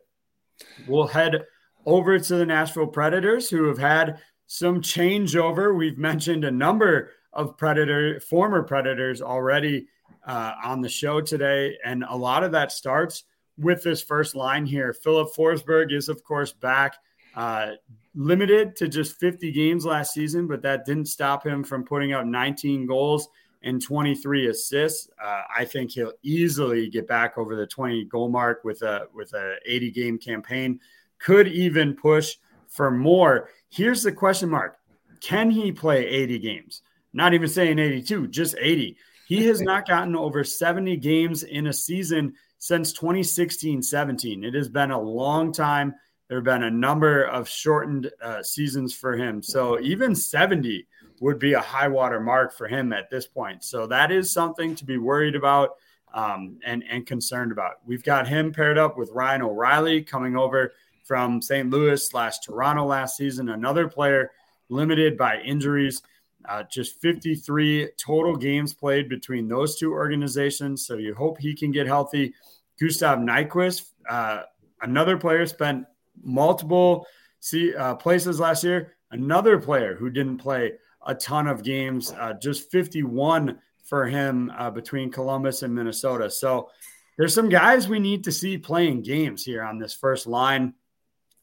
We'll head over to the Nashville Predators, who have had some changeover. We've mentioned a number of Predator former Predators already uh, on the show today, and a lot of that starts with this first line here. Filip Forsberg is, of course, back. Uh, limited to just 50 games last season, but that didn't stop him from putting up 19 goals and 23 assists. Uh, I think he'll easily get back over the 20 goal mark with a with a 80 game campaign. Could even push for more. Here's the question mark: Can he play 80 games? Not even saying 82, just 80. He has not gotten over 70 games in a season since 2016 17. It has been a long time. There have been a number of shortened uh, seasons for him. So even 70 would be a high water mark for him at this point. So that is something to be worried about um, and, and concerned about. We've got him paired up with Ryan O'Reilly coming over from St. Louis slash Toronto last season, another player limited by injuries. Uh, just 53 total games played between those two organizations. So you hope he can get healthy. Gustav Nyquist, uh, another player, spent multiple see, uh, places last year. Another player who didn't play a ton of games, uh, just 51 for him uh, between Columbus and Minnesota. So there's some guys we need to see playing games here on this first line.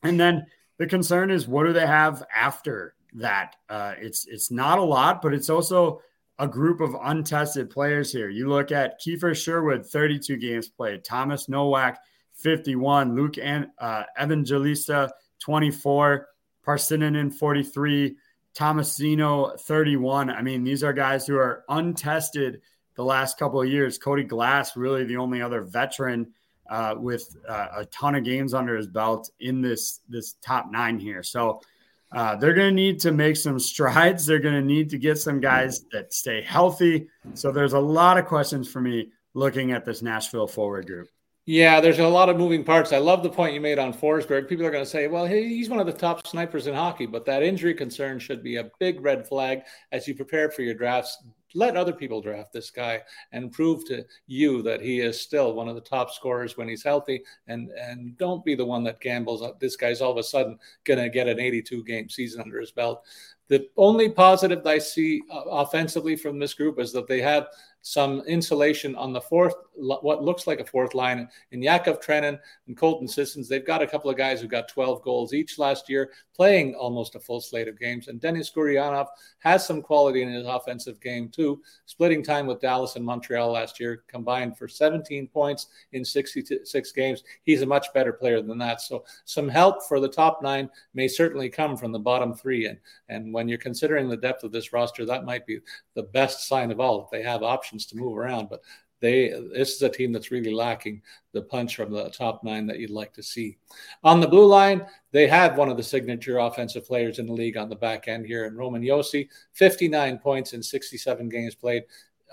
And then the concern is what do they have after that. Uh, it's it's not a lot, but it's also a group of untested players here. You look at Kiefer Sherwood, 32 games played, Thomas Novak, 51, Luke and uh, Evangelista, 24, Parssinen, 43, Tomasino, 31. I mean, these are guys who are untested the last couple of years. Cody Glass, really the only other veteran uh, with uh, a ton of games under his belt in this this top nine here. So uh, they're going to need to make some strides. They're going to need to get some guys that stay healthy. So there's a lot of questions for me looking at this Nashville forward group. Yeah, there's a lot of moving parts. I love the point you made on Forsberg. People are going to say, well, he's one of the top snipers in hockey, but that injury concern should be a big red flag as you prepare for your drafts let other people draft this guy and prove to you that he is still one of the top scorers when he's healthy and and don't be the one that gambles this guy's all of a sudden going to get an 82 game season under his belt the only positive I see uh, offensively from this group is that they have some insulation on the fourth, what looks like a fourth line in Yakov Trenin and Colton Sissons. They've got a couple of guys who got 12 goals each last year, playing almost a full slate of games. And Denis Gurianov has some quality in his offensive game, too, splitting time with Dallas and Montreal last year, combined for 17 points in 66 games. He's a much better player than that. So some help for the top nine may certainly come from the bottom three. And, and when you're considering the depth of this roster, that might be the best sign of all that they have options options to move around. But they this is a team that's really lacking the punch from the top nine that you'd like to see. On the blue line, they have one of the signature offensive players in the league on the back end here in Roman Josi, 59 points in 67 games played.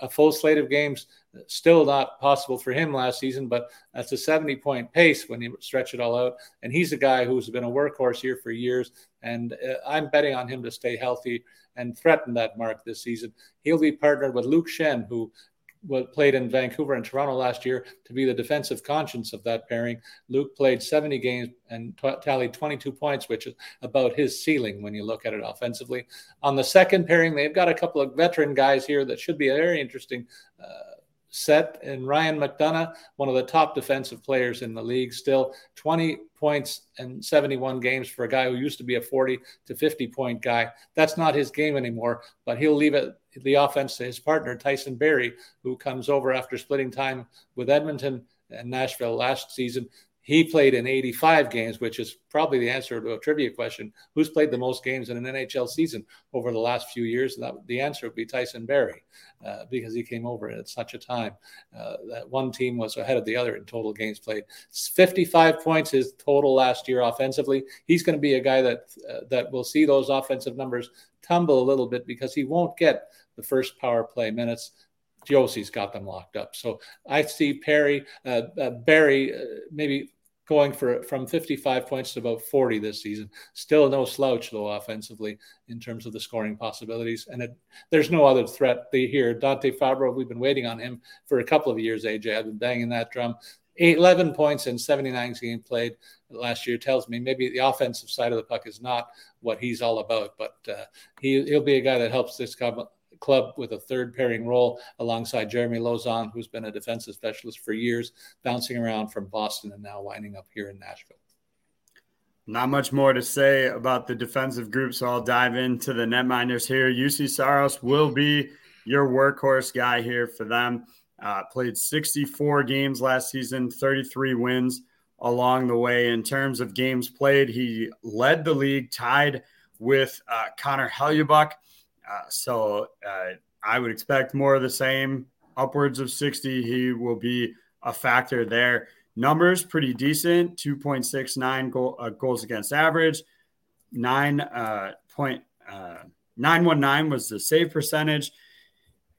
A full slate of games, still not possible for him last season, but that's a 70 point pace when you stretch it all out. And he's a guy who's been a workhorse here for years. And uh, I'm betting on him to stay healthy and threaten that mark this season. He'll be partnered with Luke Schenn, who played in Vancouver and Toronto last year to be the defensive conscience of that pairing. Luke played 70 games and t- tallied 22 points, which is about his ceiling when you look at it offensively. On the second pairing, they've got a couple of veteran guys here that should be a very interesting uh, set. And Ryan McDonagh, one of the top defensive players in the league, still 20 points and 71 games for a guy who used to be a 40 to 50 point guy. That's not his game anymore, but he'll leave it the offense to his partner, Tyson Barrie, who comes over after splitting time with Edmonton and Nashville last season He played in 85 games, which is probably the answer to a trivia question. Who's played the most games in an NHL season over the last few years? That, the answer would be Tyson Barrie uh, because he came over at such a time. Uh, that one team was ahead of the other in total games played. 55 points his total last year offensively. He's going to be a guy that uh, that will see those offensive numbers tumble a little bit because he won't get the first power play minutes. Josi's got them locked up. So I see Perry, uh, uh, Barrie, uh, maybe going for from 55 points to about 40 this season. Still no slouch though offensively in terms of the scoring possibilities. And it, there's no other threat here. Dante Fabbro, we've been waiting on him for a couple of years. AJ, I've been banging that drum. 11 points in 79 games played last year tells me maybe the offensive side of the puck is not what he's all about, but uh, he, he'll be a guy that helps this club with a third pairing role alongside Jeremy Lauzon, who's been a defensive specialist for years, bouncing around from Boston and now winding up here in Nashville. Not much more to say about the defensive group, so I'll dive into the netminders here. Juuse Saros will be your workhorse guy here for them. Uh, played 64 games last season, 33 wins along the way. In terms of games played, he led the league, tied with uh, Connor Hellebuyck. Uh, so uh, I would expect more of the same, upwards of 60. He will be a factor there. Numbers pretty decent 2.69 goal, uh, goals against average, 9.919 uh, was the save percentage.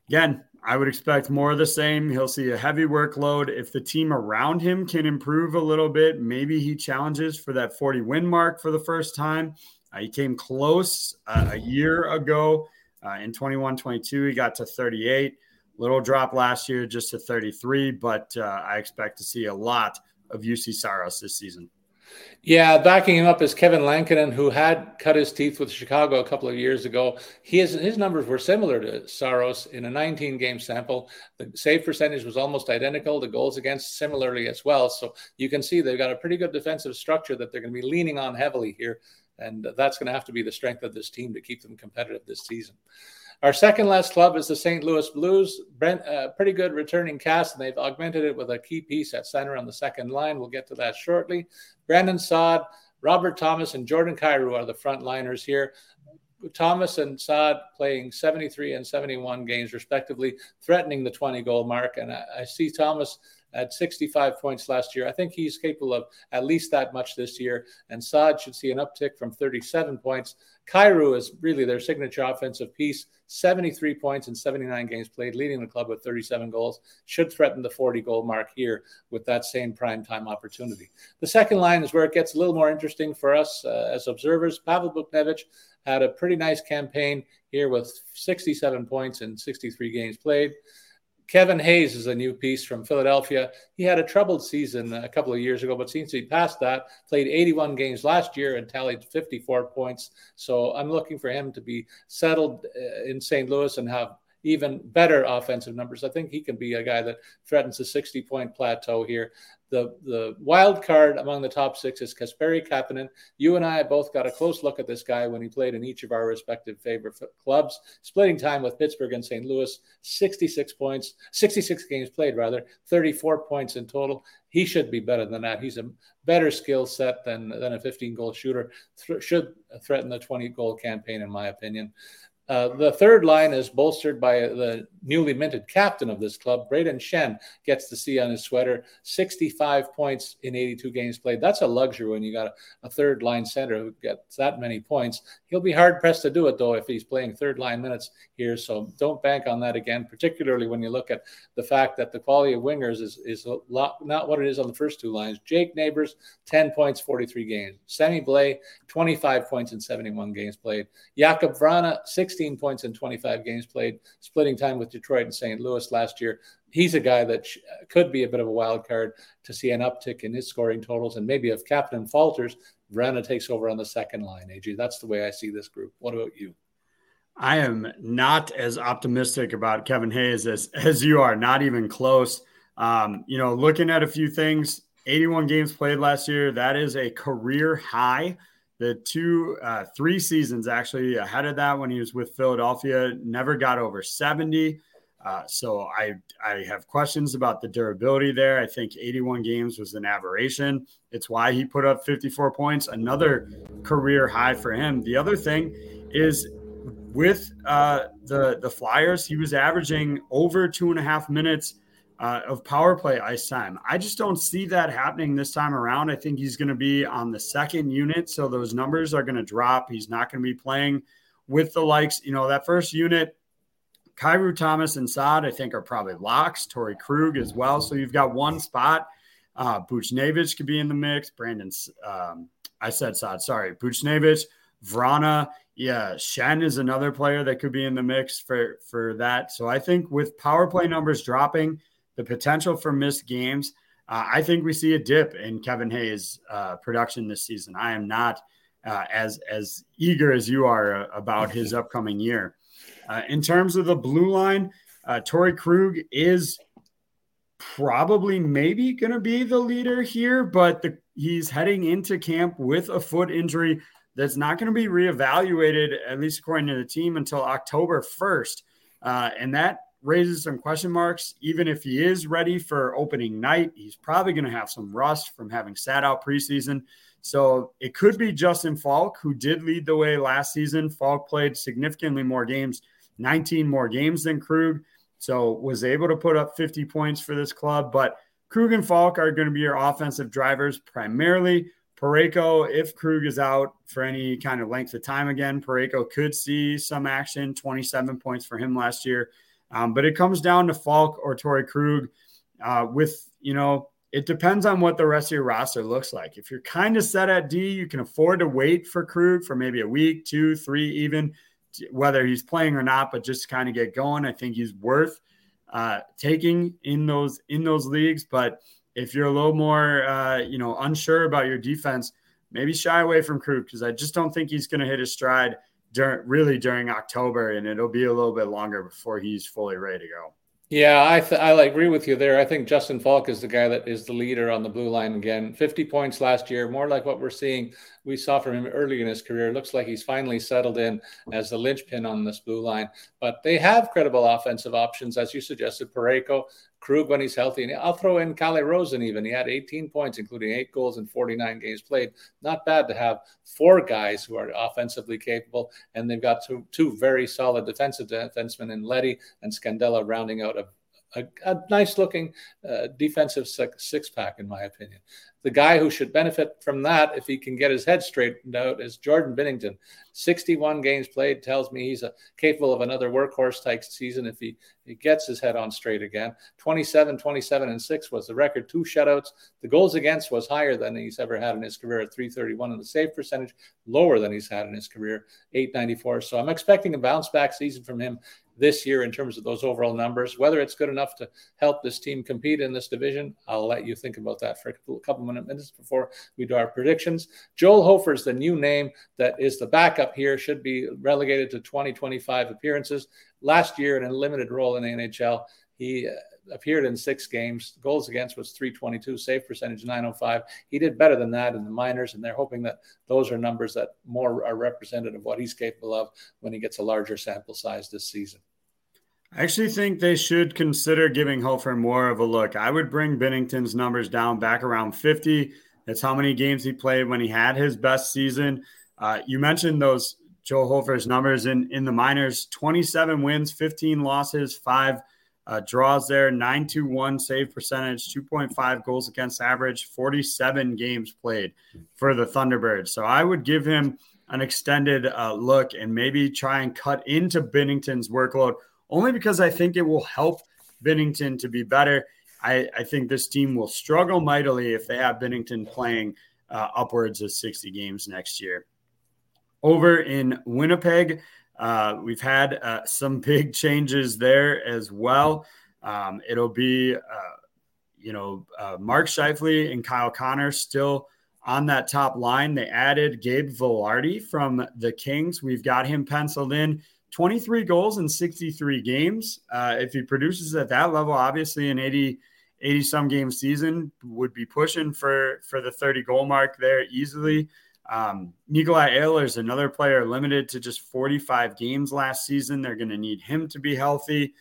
Again, I would expect more of the same. He'll see a heavy workload. If the team around him can improve a little bit, maybe he challenges for that 40 win mark for the first time. Uh, he came close uh, a year ago uh, in 21 22, he got to 38. Little drop last year just to 33, but uh, I expect to see a lot of Juuse Saros this season. Yeah, backing him up is Kevin Lankinen, who had cut his teeth with Chicago a couple of years ago. His his numbers were similar to Saros in a 19 game sample. The save percentage was almost identical. The goals against similarly as well. So you can see they've got a pretty good defensive structure that they're going to be leaning on heavily here and that's going to have to be the strength of this team to keep them competitive this season. Our second last club is the St. Louis Blues. Brent, uh, pretty good returning cast, and they've augmented it with a key piece at center on the second line. We'll get to that shortly. Brandon Saad, Robert Thomas, and Jordan Kyrou are the front liners here. Thomas and Saad playing 73 and 71 games respectively, threatening the 20 goal mark. And I, I see Thomas at 65 points last year. I think he's capable of at least that much this year. And Saad should see an uptick from 37 points. Kyrou is really their signature offensive piece 73 points in 79 games played, leading the club with 37 goals. Should threaten the 40 goal mark here with that same prime time opportunity. The second line is where it gets a little more interesting for us uh, as observers. Pavel Buchnevich had a pretty nice campaign here with 67 points in 63 games played. Kevin Hayes is a new piece from Philadelphia. He had a troubled season a couple of years ago, but seems to be past that. Played 81 games last year and tallied 54 points. So I'm looking for him to be settled uh, in St. Louis and have even better offensive numbers. I think he can be a guy that threatens a 60 point plateau here. The the wild card among the top six is Kasperi Kapanen. You and I both got a close look at this guy when he played in each of our respective favorite clubs, splitting time with Pittsburgh and St. Louis. 66 points, 66 games played rather, 34 points in total. He should be better than that. He's a better skill set than than a 15 goal shooter. Th- should threaten the 20 goal campaign in my opinion. Uh, the third line is bolstered by the newly minted captain of this club, Brayden Schenn, gets to see on his sweater 65 points in 82 games played. That's a luxury when you got a, a, third line center who gets that many points. He'll be hard pressed to do it, though, if he's playing third line minutes here. So don't bank on that again, particularly when you look at the fact that the quality of wingers is, is lot, not what it is on the first two lines. Jake Neighbors, 10 points, 43 games. Sammy Blais, 25 points in 71 games played. Jakub Vrana, 16 points in 25 games played, splitting time with Detroit and St. Louis last year. He's a guy that could be a bit of a wild card to see an uptick in his scoring totals. And maybe if Kapanen falters, Vrana takes over on the second line. AJ, that's the way I see this group. What about you? I am not as optimistic about Kevin Hayes as, as you are, not even close. Um, you know, looking at a few things, 81 games played last year, that is a career high. The two, uh, three seasons actually ahead of that when he was with Philadelphia, never got over 70. Uh, so I I have questions about the durability there. I think 81 games was an aberration. It's why he put up 54 points, another career high for him. The other thing is with uh, the the Flyers, he was averaging over two and a half minutes uh, of power play ice time. I just don't see that happening this time around. I think he's going to be on the second unit, so those numbers are going to drop. He's not going to be playing with the likes, you know, that first unit. Kyrou Thomas and Saad, I think, are probably locks. Torey Krug as well. So you've got one spot. Uh, Buchnevich could be in the mix. Brandon, um, I said Saad, sorry. Buchnevich, Vrana, yeah, Schenn is another player that could be in the mix for for that. So I think with power play numbers dropping, the potential for missed games. Uh, I think we see a dip in Kevin Hayes' uh, production this season. I am not uh, as as eager as you are uh, about his upcoming year. Uh, in terms of the blue line, uh, Krug is probably maybe going to be the leader here, but the, he's heading into camp with a foot injury that's not going to be reevaluated, at least according to the team, until October 1st. and that raises some question marks. Even if he is ready for opening night, he's probably going to have some rust from having sat out preseason. So it could be Justin Faulk, who did lead the way last season. Falk played significantly more games, 19 more games than Krug. So was able to put up 50 points for this club. But Krug and Faulk are going to be your offensive drivers primarily. Parayko, if Krug is out for any kind of length of time again, Parayko could see some action. 27 points for him last year. Um, but it comes down to Faulk or Torey Krug. Uh, with you know, it depends on what the rest of your roster looks like. If you're kind of set at D, you can afford to wait for Krug for maybe a week, two, three, even whether he's playing or not, but just kind of get going. I think he's worth uh, taking in those in those leagues. But if you're a little more, uh, you know, unsure about your defense, maybe shy away from Krug because I just don't think he's going to hit his stride during really during October, and it'll be a little bit longer before he's fully ready to go. Yeah, I th- I agree with you there. I think Justin Faulk is the guy that is the leader on the blue line again. 50 points last year, more like what we're seeing we saw from him early in his career. Looks like he's finally settled in as the linchpin on this blue line. But they have credible offensive options, as you suggested. Parayko, Krug when he's healthy, and I'll throw in Calle Rosen. Even he had 18 points, including eight goals in 49 games played. Not bad to have four guys who are offensively capable, and they've got two, two very solid defensive defensemen in Leddy and Scandella rounding out a a, a nice looking uh, defensive six, pack, in my opinion. The guy who should benefit from that, if he can get his head straightened out, is Jordan Binnington. 61 games played tells me he's a, capable of another workhorse type season if he, he gets his head on straight again. 27, 27, and 6 was the record. Two shutouts. The goals against was higher than he's ever had in his career at 331, and the save percentage lower than he's had in his career, 894. So I'm expecting a bounce back season from him this year in terms of those overall numbers. Whether it's good enough to help this team compete in this division, I'll let you think about that for a couple of minutes before we do our predictions. Joel Hofer is the new name that is the backup here, should be relegated to 2025 appearances. Last year, in a limited role in the NHL, he uh, appeared in six games. Goals against was 322, save percentage 905. He did better than that in the minors, and they're hoping that those are numbers that more are representative of what he's capable of when he gets a larger sample size this season. I actually think they should consider giving Hofer more of a look. I would bring Binnington's numbers down back around 50. That's how many games he played when he had his best season. Uh, you mentioned those Joe Hofer's numbers in, in the minors 27 wins, 15 losses, five uh, draws there, 921 save percentage, 2.5 goals against average, 47 games played for the Thunderbirds. So I would give him an extended uh, look and maybe try and cut into Binnington's workload only because I think it will help Binnington to be better. I, I think this team will struggle mightily if they have Binnington playing uh, upwards of 60 games next year. Over in Winnipeg, uh, we've had uh, some big changes there as well. Um, it'll be, uh, you know, uh, Mark Scheifele and Kyle Connor still on that top line. They added Gabe Vilardi from the Kings. We've got him penciled in 23 goals in 63 games. Uh, if he produces at that level, obviously an 80, 80 some game season would be pushing for, for the 30 goal mark there easily. Um, Nikolai Ehlers is another player limited to just 45 games last season. They're going to need him to be healthy.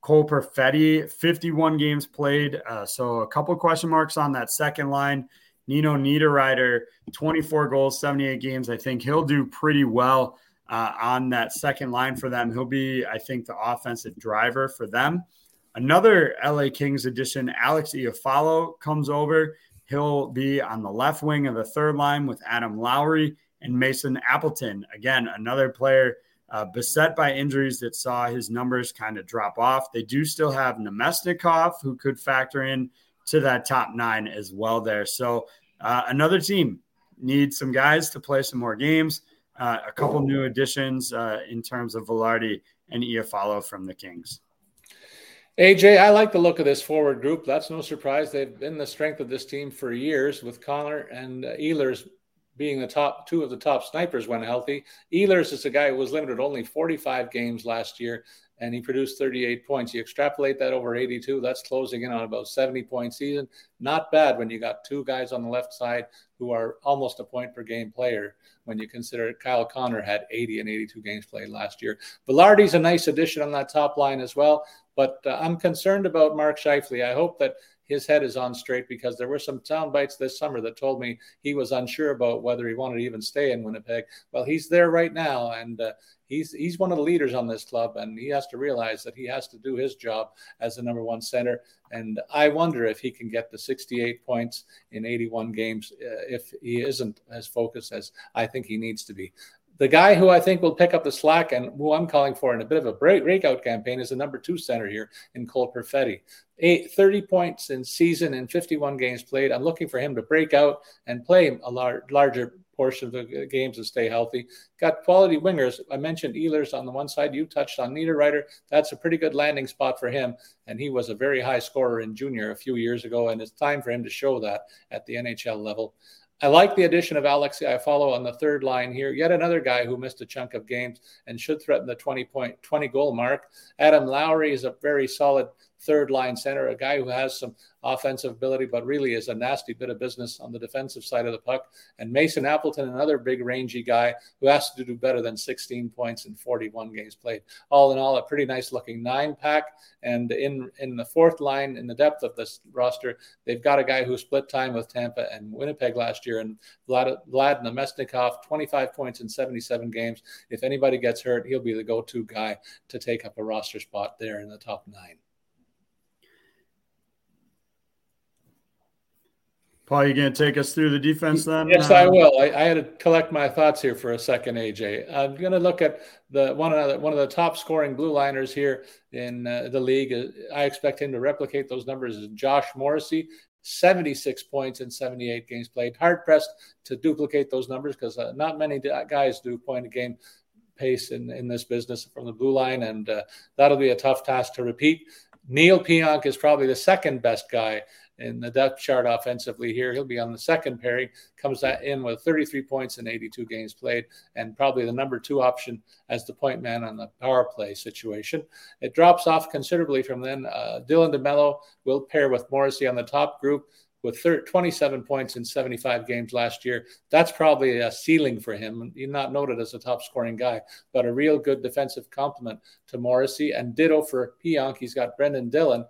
Cole Perfetti, 51 games played. Uh, so a couple question marks on that second line. Nino Niederreiter, 24 goals, 78 games. I think he'll do pretty well uh, on that second line for them. He'll be, I think, the offensive driver for them. Another LA Kings addition, Alex Iafallo, comes over. He'll be on the left wing of the third line with Adam Lowry and Mason Appleton. Again, another player uh, beset by injuries that saw his numbers kind of drop off. They do still have Namestnikov, who could factor in to that top nine as well there. So uh, another team needs some guys to play some more games. Uh, a couple new additions uh, in terms of Vilardi and Iafallo from the Kings. AJ, I like the look of this forward group. That's no surprise. They've been the strength of this team for years with Connor and uh, Ehlers being the top two of the top snipers when healthy. Ehlers is a guy who was limited only 45 games last year and he produced 38 points. You extrapolate that over 82, that's closing in on about 70 point season. Not bad when you got two guys on the left side who are almost a point per game player when you consider Kyle Connor had 80 and 82 games played last year. Vilardi's a nice addition on that top line as well, but uh, I'm concerned about Mark Scheifele. I hope that his head is on straight because there were some sound bites this summer that told me he was unsure about whether he wanted to even stay in Winnipeg. Well, he's there right now, and uh, he's he's one of the leaders on this club, and he has to realize that he has to do his job as the number one center. And I wonder if he can get the 68 points in 81 games uh, if he isn't as focused as I think he needs to be. The guy who I think will pick up the slack and who I'm calling for in a bit of a break, breakout campaign is the number two center here in Cole Perfetti. Eight, 30 points in season and 51 games played. I'm looking for him to break out and play a lar- larger portion of the games and stay healthy. Got quality wingers. I mentioned Ehlers on the one side. You touched on Niederreiter. That's a pretty good landing spot for him. And he was a very high scorer in junior a few years ago. And it's time for him to show that at the NHL level. I like the addition of Alex Iafallo on the third line here. Yet another guy who missed a chunk of games and should threaten the 20 point 20 goal mark. Adam Lowry is a very solid third line center, a guy who has some offensive ability, but really is a nasty bit of business on the defensive side of the puck. And Mason Appleton, another big rangy guy who has to do better than 16 points in 41 games played. All in all, a pretty nice looking nine pack. And in in the fourth line, in the depth of this roster, they've got a guy who split time with Tampa and Winnipeg last year, and Vlad, Vlad Namestnikov, 25 points in 77 games. If anybody gets hurt, he'll be the go-to guy to take up a roster spot there in the top nine. Paul, you going to take us through the defense then? Yes, I will. I, I, had to collect my thoughts here for a second, AJ. I'm going to look at the one of the, one of the top scoring blue liners here in uh, the league. I expect him to replicate those numbers. Is Josh Morrissey, 76 points in 78 games played. Hard pressed to duplicate those numbers because uh, not many guys do point a game pace in, in this business from the blue line, and uh, that'll be a tough task to repeat. Neal Pionk is probably the second best guy in the depth chart offensively here. He'll be on the second pairing, comes in with 33 points in 82 games played, and probably the number two option as the point man on the power play situation. It drops off considerably from then. Uh, Dylan DeMelo will pair with Morrissey on the top group with 27 points in 75 games last year. That's probably a ceiling for him. He's not noted as a top scoring guy, but a real good defensive complement to Morrissey. And ditto for Pionk. He's got Brendan Dillon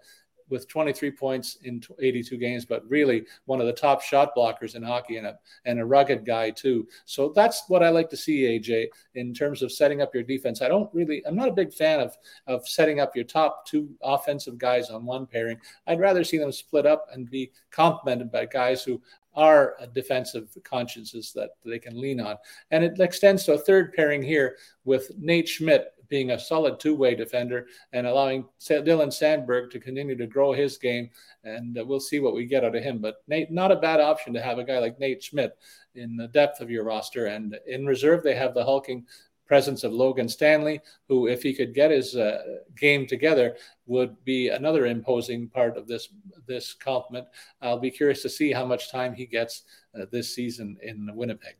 with 23 points in 82 games, but really one of the top shot blockers in hockey and a, and a rugged guy too. So that's what I like to see, AJ, in terms of setting up your defense. I don't really, I'm not a big fan of, of setting up your top two offensive guys on one pairing. I'd rather see them split up and be complemented by guys who are defensive consciences that they can lean on. And it extends to a third pairing here with Nate Schmidt being a solid two-way defender and allowing Dylan Samberg to continue to grow his game. And uh, we'll see what we get out of him. But Nate, not a bad option to have a guy like Nate Schmidt in the depth of your roster. And in reserve, they have the hulking presence of Logan Stanley, who, if he could get his uh, game together, would be another imposing part of this this complement. I'll be curious to see how much time he gets uh, this season in Winnipeg.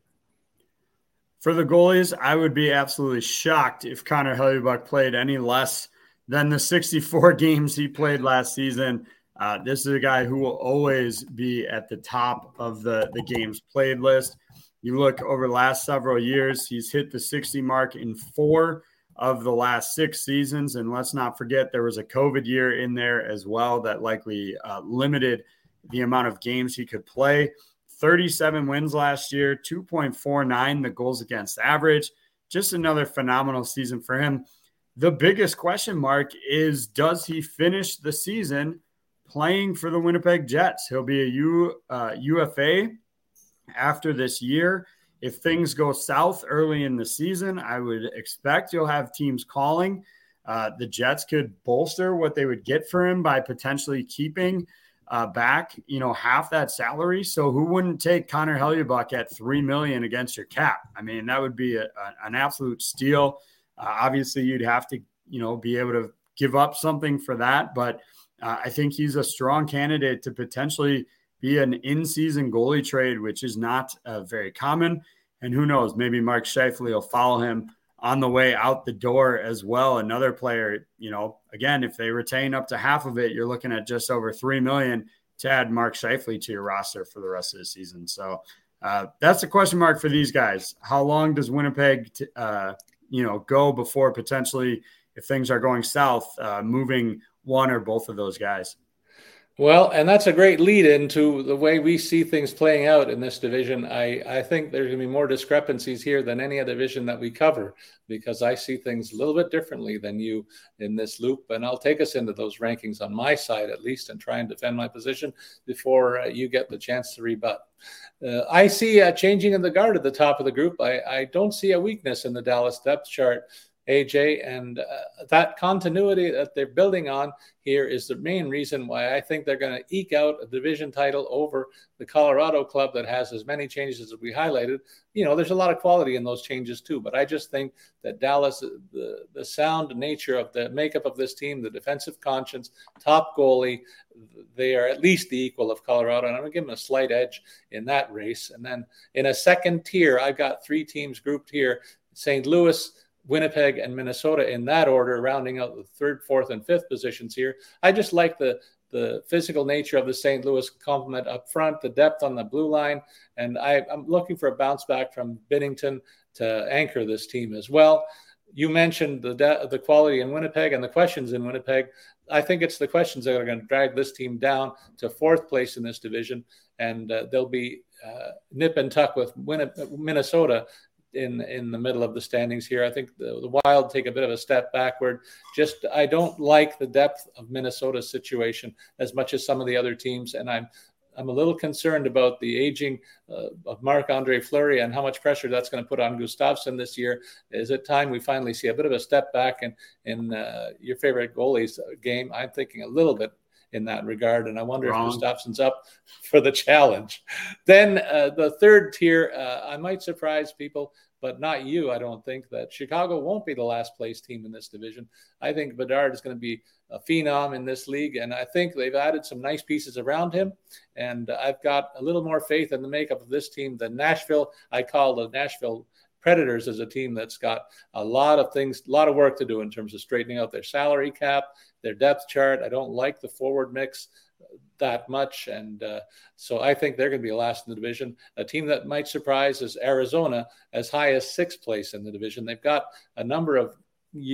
For the goalies, I would be absolutely shocked if Connor Hellebuyck played any less than the 64 games he played last season. Uh, this is a guy who will always be at the top of the, the games played list. You look over the last several years, he's hit the 60 mark in four of the last six seasons. And let's not forget there was a COVID year in there as well that likely uh, limited the amount of games he could play. 37 wins last year, 2.49 the goals against average. Just another phenomenal season for him. The biggest question mark is does he finish the season playing for the Winnipeg Jets? He'll be a U, uh, UFA after this year. If things go south early in the season, I would expect you'll have teams calling. Uh, the Jets could bolster what they would get for him by potentially keeping uh, back, you know, half that salary. So who wouldn't take Connor Hellebuyck at three million against your cap? I mean, that would be a, a, an absolute steal. Uh, obviously, you'd have to, you know, be able to give up something for that, but uh, I think he's a strong candidate to potentially be an in-season goalie trade, which is not uh, very common. And who knows, maybe Mark Scheifele will follow him on the way out the door as well. Another player, you know, again, if they retain up to half of it, you're looking at just over three million to add Mark Scheifele to your roster for the rest of the season. So uh, that's a question mark for these guys. How long does Winnipeg, t- uh, you know, go before potentially, if things are going south, uh, moving one or both of those guys? Well, and that's a great lead into the way we see things playing out in this division. I, I think there's going to be more discrepancies here than any other division that we cover because I see things a little bit differently than you in this loop. And I'll take us into those rankings on my side at least and try and defend my position before uh, you get the chance to rebut. Uh, I see a changing of the guard at the top of the group. I, I don't see a weakness in the Dallas depth chart AJ, and uh, that continuity that they're building on here is the main reason why I think they're going to eke out a division title over the Colorado club that has as many changes as we highlighted. You know, there's a lot of quality in those changes too, but I just think that Dallas, the the sound nature of the makeup of this team, the defensive conscience, top goalie, they are at least the equal of Colorado, and I'm going to give them a slight edge in that race. And then in a second tier, I've got three teams grouped here: St. Louis. Winnipeg and Minnesota in that order, rounding out the third, fourth, and fifth positions here. I just like the the physical nature of the St. Louis complement up front, the depth on the blue line, and I, am looking for a bounce back from Binnington to anchor this team as well. You mentioned the de- the quality in Winnipeg and the questions in Winnipeg. I think it's the questions that are going to drag this team down to fourth place in this division, and uh, they'll be uh, nip and tuck with Minnesota in in the middle of the standings here. I think the, the, Wild take a bit of a step backward. Just I don't like the depth of Minnesota's situation as much as some of the other teams, and I'm I'm a little concerned about the aging uh, of Marc Andre Fleury and how much pressure that's going to put on Gustavsson this year. Is it time we finally see a bit of a step back in in uh, your favorite goalies game? I'm thinking a little bit in that regard. And I wonder Wrong. if Gustavsson's up for the challenge. Then uh, the third tier, uh, I might surprise people, but not you. I don't think that Chicago won't be the last place team in this division. I think Bedard is going to be a phenom in this league, and I think they've added some nice pieces around him. And I've got a little more faith in the makeup of this team than Nashville. I call the Nashville Predators as a team that's got a lot of things, a lot of work to do in terms of straightening out their salary cap, their depth chart. I don't like the forward mix that much. And uh, so I think they're going to be last in the division. A team that might surprise is Arizona, as high as sixth place in the division. They've got a number of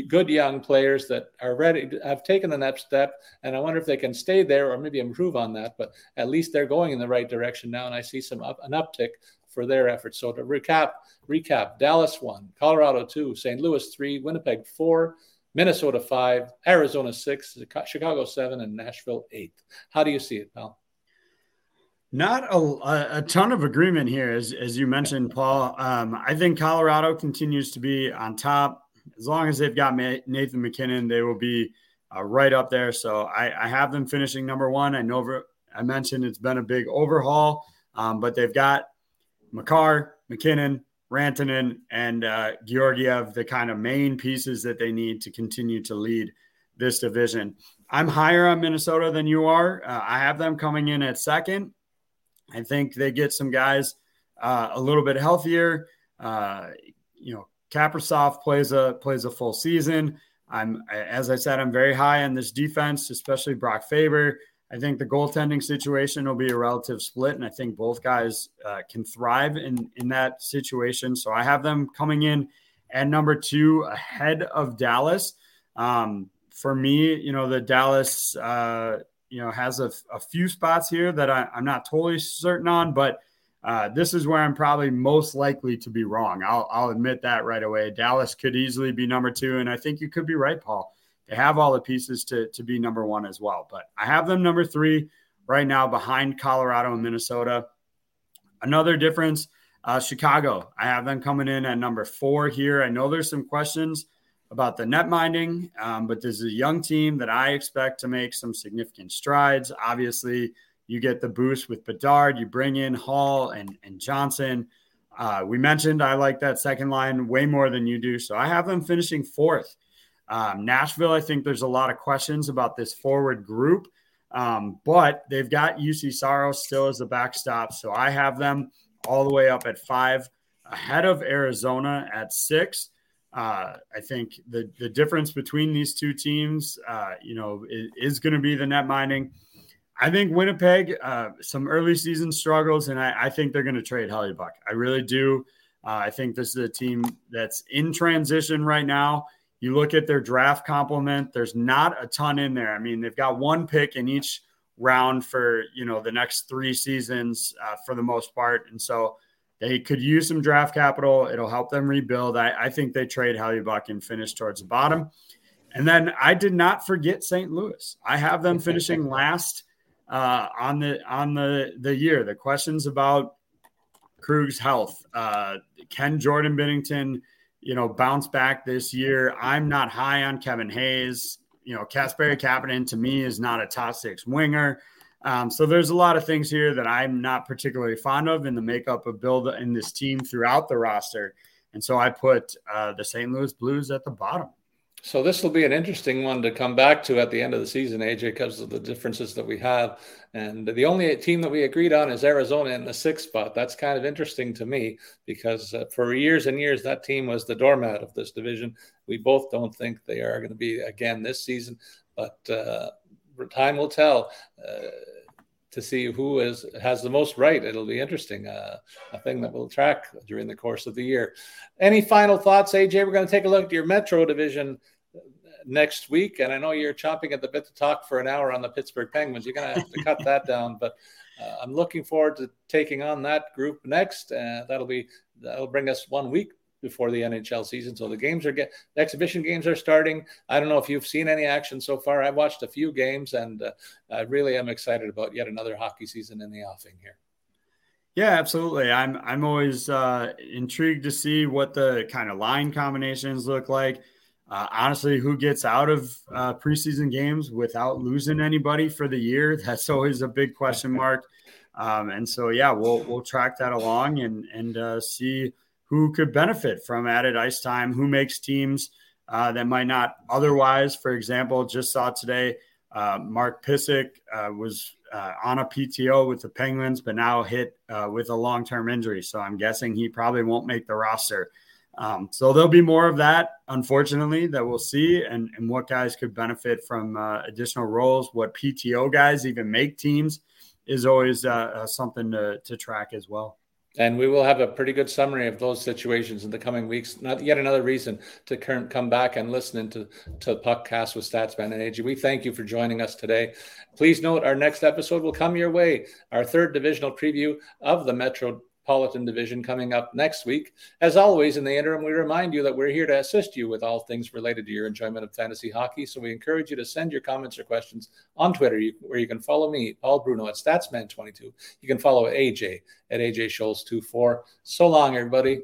good young players that are ready have taken the next step and i wonder if they can stay there or maybe improve on that but at least they're going in the right direction now and i see some up, an uptick for their efforts. So to recap, recap: Dallas one, Colorado two, St. Louis three, Winnipeg four, Minnesota five, Arizona six, Chicago seven, and Nashville eight. How do you see it, pal? Not a, a ton of agreement here, as, as you mentioned, Paul. Um, I think Colorado continues to be on top. As long as they've got Nathan MacKinnon, they will be uh, right up there. So I, I, have them finishing number one. I know I mentioned it's been a big overhaul, um, but they've got Makar, MacKinnon, Rantanen, and uh, Georgiev, the kind of main pieces that they need to continue to lead this division. I'm higher on Minnesota than you are. Uh, I have them coming in at second. I think they get some guys uh, a little bit healthier. Uh, you know, Kaprizov plays a plays a full season. I'm as I said, I'm very high on this defense, especially Brock Faber. I think the goaltending situation will be a relative split, and I think both guys uh, can thrive in in that situation. So I have them coming in and number two ahead of Dallas. Um, for me, you know, the Dallas, uh, you know, has a, a, few spots here that I, am not totally certain on, but uh, this is where I'm probably most likely to be wrong. I'll, I'll admit that right away. Dallas could easily be number two, and I think you could be right, Paul. They have all the pieces to, to be number one as well, but I have them number three right now behind Colorado and Minnesota. Another difference uh, Chicago, I have them coming in at number four here. I know there's some questions about the net minding, um, but this is a young team that I expect to make some significant strides. Obviously, you get the boost with Bedard, you bring in Hall and, and Johnson. Uh, we mentioned I like that second line way more than you do. So I have them finishing fourth. Um, Nashville, I think there's a lot of questions about this forward group, um, but they've got Juuse Saros still as the backstop. So I have them all the way up at five, ahead of Arizona at six. Uh, I think the the difference between these two teams, uh, you know, is, is going to be the net minding. I think Winnipeg, uh, some early season struggles, and I, I think they're going to trade Hellebuyck. I really do. Uh, I think this is a team that's in transition right now. You look at their draft complement, there's not a ton in there. I mean, they've got one pick in each round for you know the next three seasons uh, for the most part, and so they could use some draft capital. It'll help them rebuild. I, I think they trade Hellebuyck and finish towards the bottom. And then I did not forget St. Louis. I have them finishing last uh, on the on the the year. The questions about Krug's health. Uh, can Jordan Binnington, you know, bounce back this year? I'm not high on Kevin Hayes you know, Kasperi Kapanen to me is not a top six winger. Um, so there's a lot of things here that I'm not particularly fond of in the makeup of build in this team throughout the roster. And so I put uh, the St. Louis Blues at the bottom. So this will be an interesting one to come back to at the end of the season, AJ, because of the differences that we have. And the only team that we agreed on is Arizona in the sixth spot. That's kind of interesting to me because uh, for years and years that team was the doormat of this division. We both don't think they are going to be again this season, but uh, time will tell. Uh, to see who is has the most right. It'll be interesting, uh, a thing that we'll track during the course of the year. Any final thoughts, AJ? We're going to take a look at your Metro division next week, and I know you're chomping at the bit to talk for an hour on the Pittsburgh Penguins. You're going to have to cut that down, but uh, I'm looking forward to taking on that group next. Uh, that'll be that'll bring us one week before the NHL season. So the games are get the exhibition games are starting. I don't know if you've seen any action so far. I've watched a few games, and uh, I really am excited about yet another hockey season in the offing here. Yeah, absolutely. I'm I'm always uh, intrigued to see what the kind of line combinations look like. Uh, honestly, who gets out of uh, preseason games without losing anybody for the year? That's always a big question mark. Um, and so, yeah, we'll we'll track that along and and uh, see who could benefit from added ice time, who makes teams uh, that might not otherwise. For example, just saw today uh, Mark Pysyk uh, was uh, on a PTO with the Penguins, but now hit uh, with a long term injury. So I'm guessing he probably won't make the roster. Um, so there'll be more of that, unfortunately, that we'll see, and, and what guys could benefit from uh, additional roles. What PTO guys even make teams is always something to, to track as well. And we will have a pretty good summary of those situations in the coming weeks. Not yet another reason to come back and listen to, to Puckcast with Statsman and AJ. We thank you for joining us today. Please note our next episode will come your way, our third divisional preview of the Metro Metropolitan Division coming up next week. As always, in the interim, we remind you that we're here to assist you with all things related to your enjoyment of fantasy hockey. So we encourage you to send your comments or questions on Twitter, where you can follow me, Paul Bruno, at Statsman22. You can follow AJ at AJ Scholz24. So long, everybody.